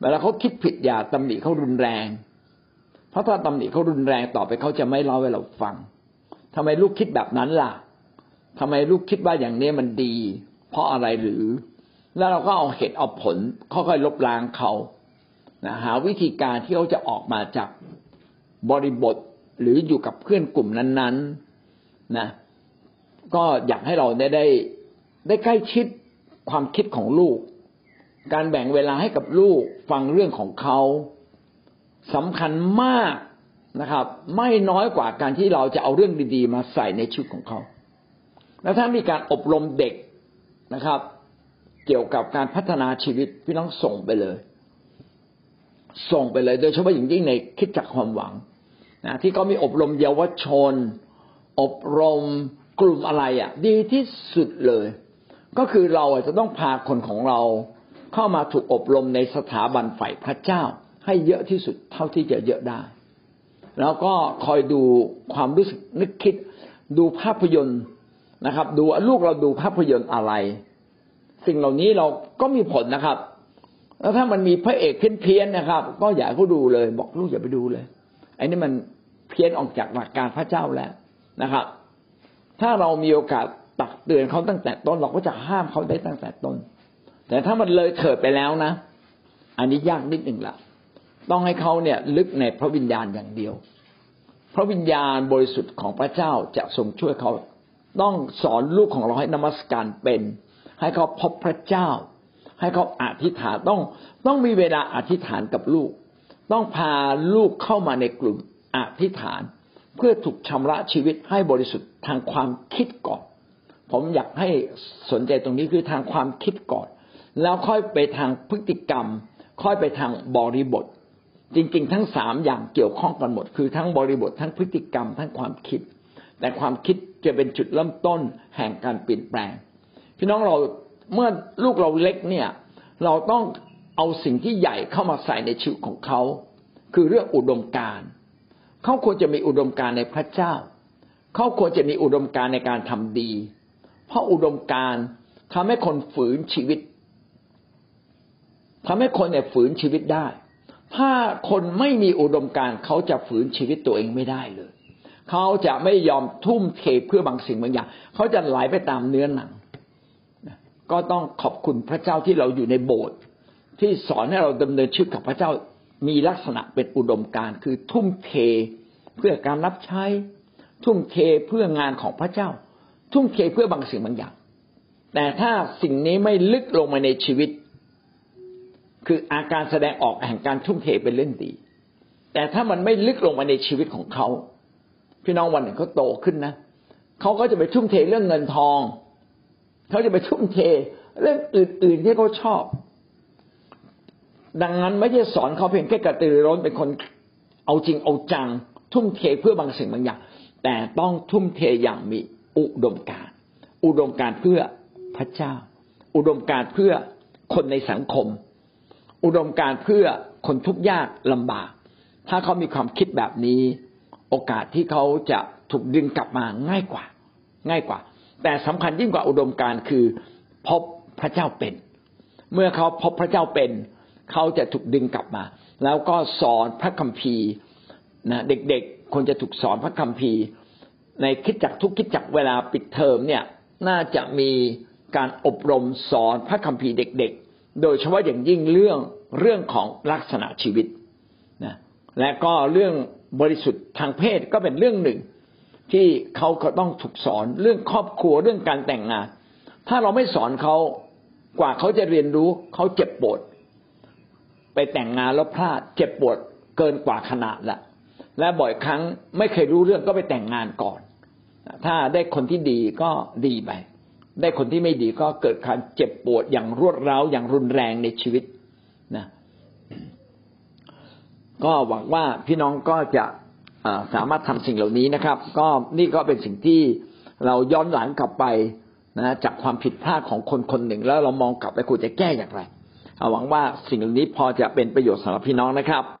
เวลาเขาคิดผิดอย่าตำหนิเขารุนแรง เพราะถ้าตำหนิเขารุนแรงต่อไปเขาจะไม่เล่าให้เราฟังทำไมลูกคิดแบบนั้นล่ะทำไมลูกคิดว่าอย่างนี้มันดี เพราะอะไรหรือ แล้วเราก็เอาเหตุเอาผลค่อยๆลบล้างเขานะหาวิธีการที่เขาจะออกมาจากบริบทหรืออยู่กับเพื่อนกลุ่มนั้น ๆนะ ก็อยากให้เราได้ได้ได้ใกล้ชิด ความคิดของลูก การแบ่งเวลาให้กับลูกฟังเรื่องของเขาสำคัญมากนะครับ ไม่น้อยกว่าการที่เราจะเอาเรื่องดีๆ มาใส่ในชีวิตของเขา แล้วถ้ามีการอบรมเด็กนะครับ เกี่ยวกับการพัฒนาชีวิตพี่น้องส่งไปเลย ส่งไปเลย โดยเฉพาะอย่างยิ่งในคิดจักความหวังนะที่เขามีอบรมเยาวชน อบรมกลุ่มอะไรอะ ดีที่สุดเลย ก็คือเราจะต้องพาคนของเราเข้ามาถูกอบรมในสถาบันฝ่ายพระเจ้า ให้เยอะที่สุดเท่าที่จะเยอะได้ แล้วก็คอยดูความรู้สึกนึกคิด ดูภาพยนตร์นะครับ ดูลูกเราดูภาพยนตร์อะไร สิ่งเหล่านี้เราก็มีผลนะครับ แล้วถ้ามันมีพระเอกเพี้ยนๆนะครับ ก็อย่าเขาดูเลย บอกลูกอย่าไปดูเลยไอ้นี่มันเพี้ยนออกจากหลักการพระเจ้าแล้วนะครับ ถ้าเรามีโอกาส ตักเตือนเขาตั้งแต่ต้นเราก็จะห้ามเขาได้ตั้งแต่ต้น แต่ถ้ามันเลยเถิดไปแล้วนะ อันนี้ยากนิดหนึ่งละต้องให้เขาเนี่ยลึกในพระวิญญาณอย่างเดียว พระวิญญาณบริสุทธิ์ของพระเจ้าจะทรงช่วยเขา ต้องสอนลูกของเราให้นมัสการเป็น ให้เขาพบพระเจ้า ให้เขาอธิษฐานต้องต้องมีเวลาอธิษฐานกับลูก ต้องพาลูกเข้ามาในกลุ่มอธิษฐาน เพื่อถูกชำระชีวิตให้บริสุทธิ์ทางความคิดก่อน ผมอยากให้สนใจตรงนี้คือทางความคิดก่อน แล้วค่อยไปทางพฤติกรรม ค่อยไปทางบริบท จริง ๆ ทั้งสามอย่างเกี่ยวข้องกันหมด คือทั้งบริบททั้งพฤติกรรม ทั้งความคิด แต่ความคิดจะเป็นจุดเริ่มต้นแห่งการเปลี่ยนแปลง พี่น้องเราเมื่อลูกเราเล็กเนี่ย เราต้องเอาสิ่งที่ใหญ่เข้ามาใส่ในชีวิตของเขา คือเรื่องอุดมการเขาควรจะมีอุดมการในพระเจ้า เขาควรจะมีอุดมการในการทำดี ราะอุดมการณ์ทำให้คนฝืนชีวิตทำให้คนเนี่ยฝืนชีวิตได้ ถ้าคนไม่มีอุดมการเขาจะฝืนชีวิตตัวเองไม่ได้เลย เขาจะไม่ยอมทุ่มเทเพื่อบางสิ่งบางอย่าง เขาจะไหลไปตามเนื้อหนัง ก็ต้องขอบคุณพระเจ้าที่เราอยู่ในโบสถ์ที่สอนให้เราดำเนินชีวิตกับพระเจ้ามีลักษณะเป็นอุดมการคือทุ่มเทเพื่อการรับใช้ ทุ่มเทเพื่องานของพระเจ้า ทุ่มเทเพื่อบางสิ่งบางอย่าง แต่ถ้าสิ่งนี้ไม่ลึกลงมาในชีวิต คืออาการแสดงออกแห่งการทุ่มเทเป็นเล่นดี แต่ถ้ามันไม่ลึกลงมาในชีวิตของเขาพี่น้องวันหนึ่งเขาโตขึ้นนะเขาก็จะไปทุ่มเทเรื่องเงินทองเขาจะไปทุ่มเทเรื่องอื่น ๆที่เขาชอบ ดังนั้นไม่ใช่สอนเขาเพียงแค่กระตือร้นเป็นคนเอาจริงเอาจัง ทุ่มเทเพื่อบางสิ่งบางอย่าง แต่ต้องทุ่มเทอย่างมี อุดมการ อุดมการเพื่อพระเจ้า อุดมการเพื่อคนในสังคม อุดมการเพื่อคนทุกข์ยากลำบาก ถ้าเขามีความคิดแบบนี้ โอกาสที่เขาจะถูกดึงกลับมาง่ายกว่า ง่ายกว่า แต่สำคัญยิ่งกว่าอุดมการคือพบพระเจ้าเป็น เมื่อเขาพบพระเจ้าเป็น เขาจะถูกดึงกลับมา แล้วก็สอนพระคัมภีร์นะเด็กๆควรจะถูกสอนพระคัมภีร์ ในคิดจักทุกคิดจักเวลาปิดเทอมเนี่ยน่าจะมีการอบรมสอนพระคัมภีร์เด็ก ๆ โดยเฉพาะอย่างยิ่งเรื่องเรื่องของลักษณะชีวิตนะและก็เรื่องบริสุทธิ์ทางเพศก็เป็นเรื่องหนึ่ง ที่เขาก็ต้องถูกสอนเรื่องครอบครัวเรื่องการแต่งงาน ถ้าเราไม่สอนเขากว่าเขาจะเรียนรู้เขาเจ็บปวด ไปแต่งงานแล้วพลาดเจ็บปวดเกินกว่าขนาดละและบ่อยครั้งไม่เคยรู้เรื่องก็ไปแต่งงานก่อน ถ้าได้คนที่ดีก็ดีไป ได้คนที่ไม่ดีก็เกิดการเจ็บปวดอย่างรวดร้าวอย่างรุนแรงในชีวิตนะก็หวังว่าพี่น้องก็จะสามารถทำสิ่งเหล่านี้นะครับ ก็นี่ก็เป็นสิ่งที่เราย้อนหลังกลับไปนะจากความผิดพลาดของคนคนหนึ่ง แล้วเรามองกลับไปควรจะแก้อย่างไรหวังว่าสิ่งเหล่านี้พอจะเป็นประโยชน์สำหรับพี่น้องนะครับ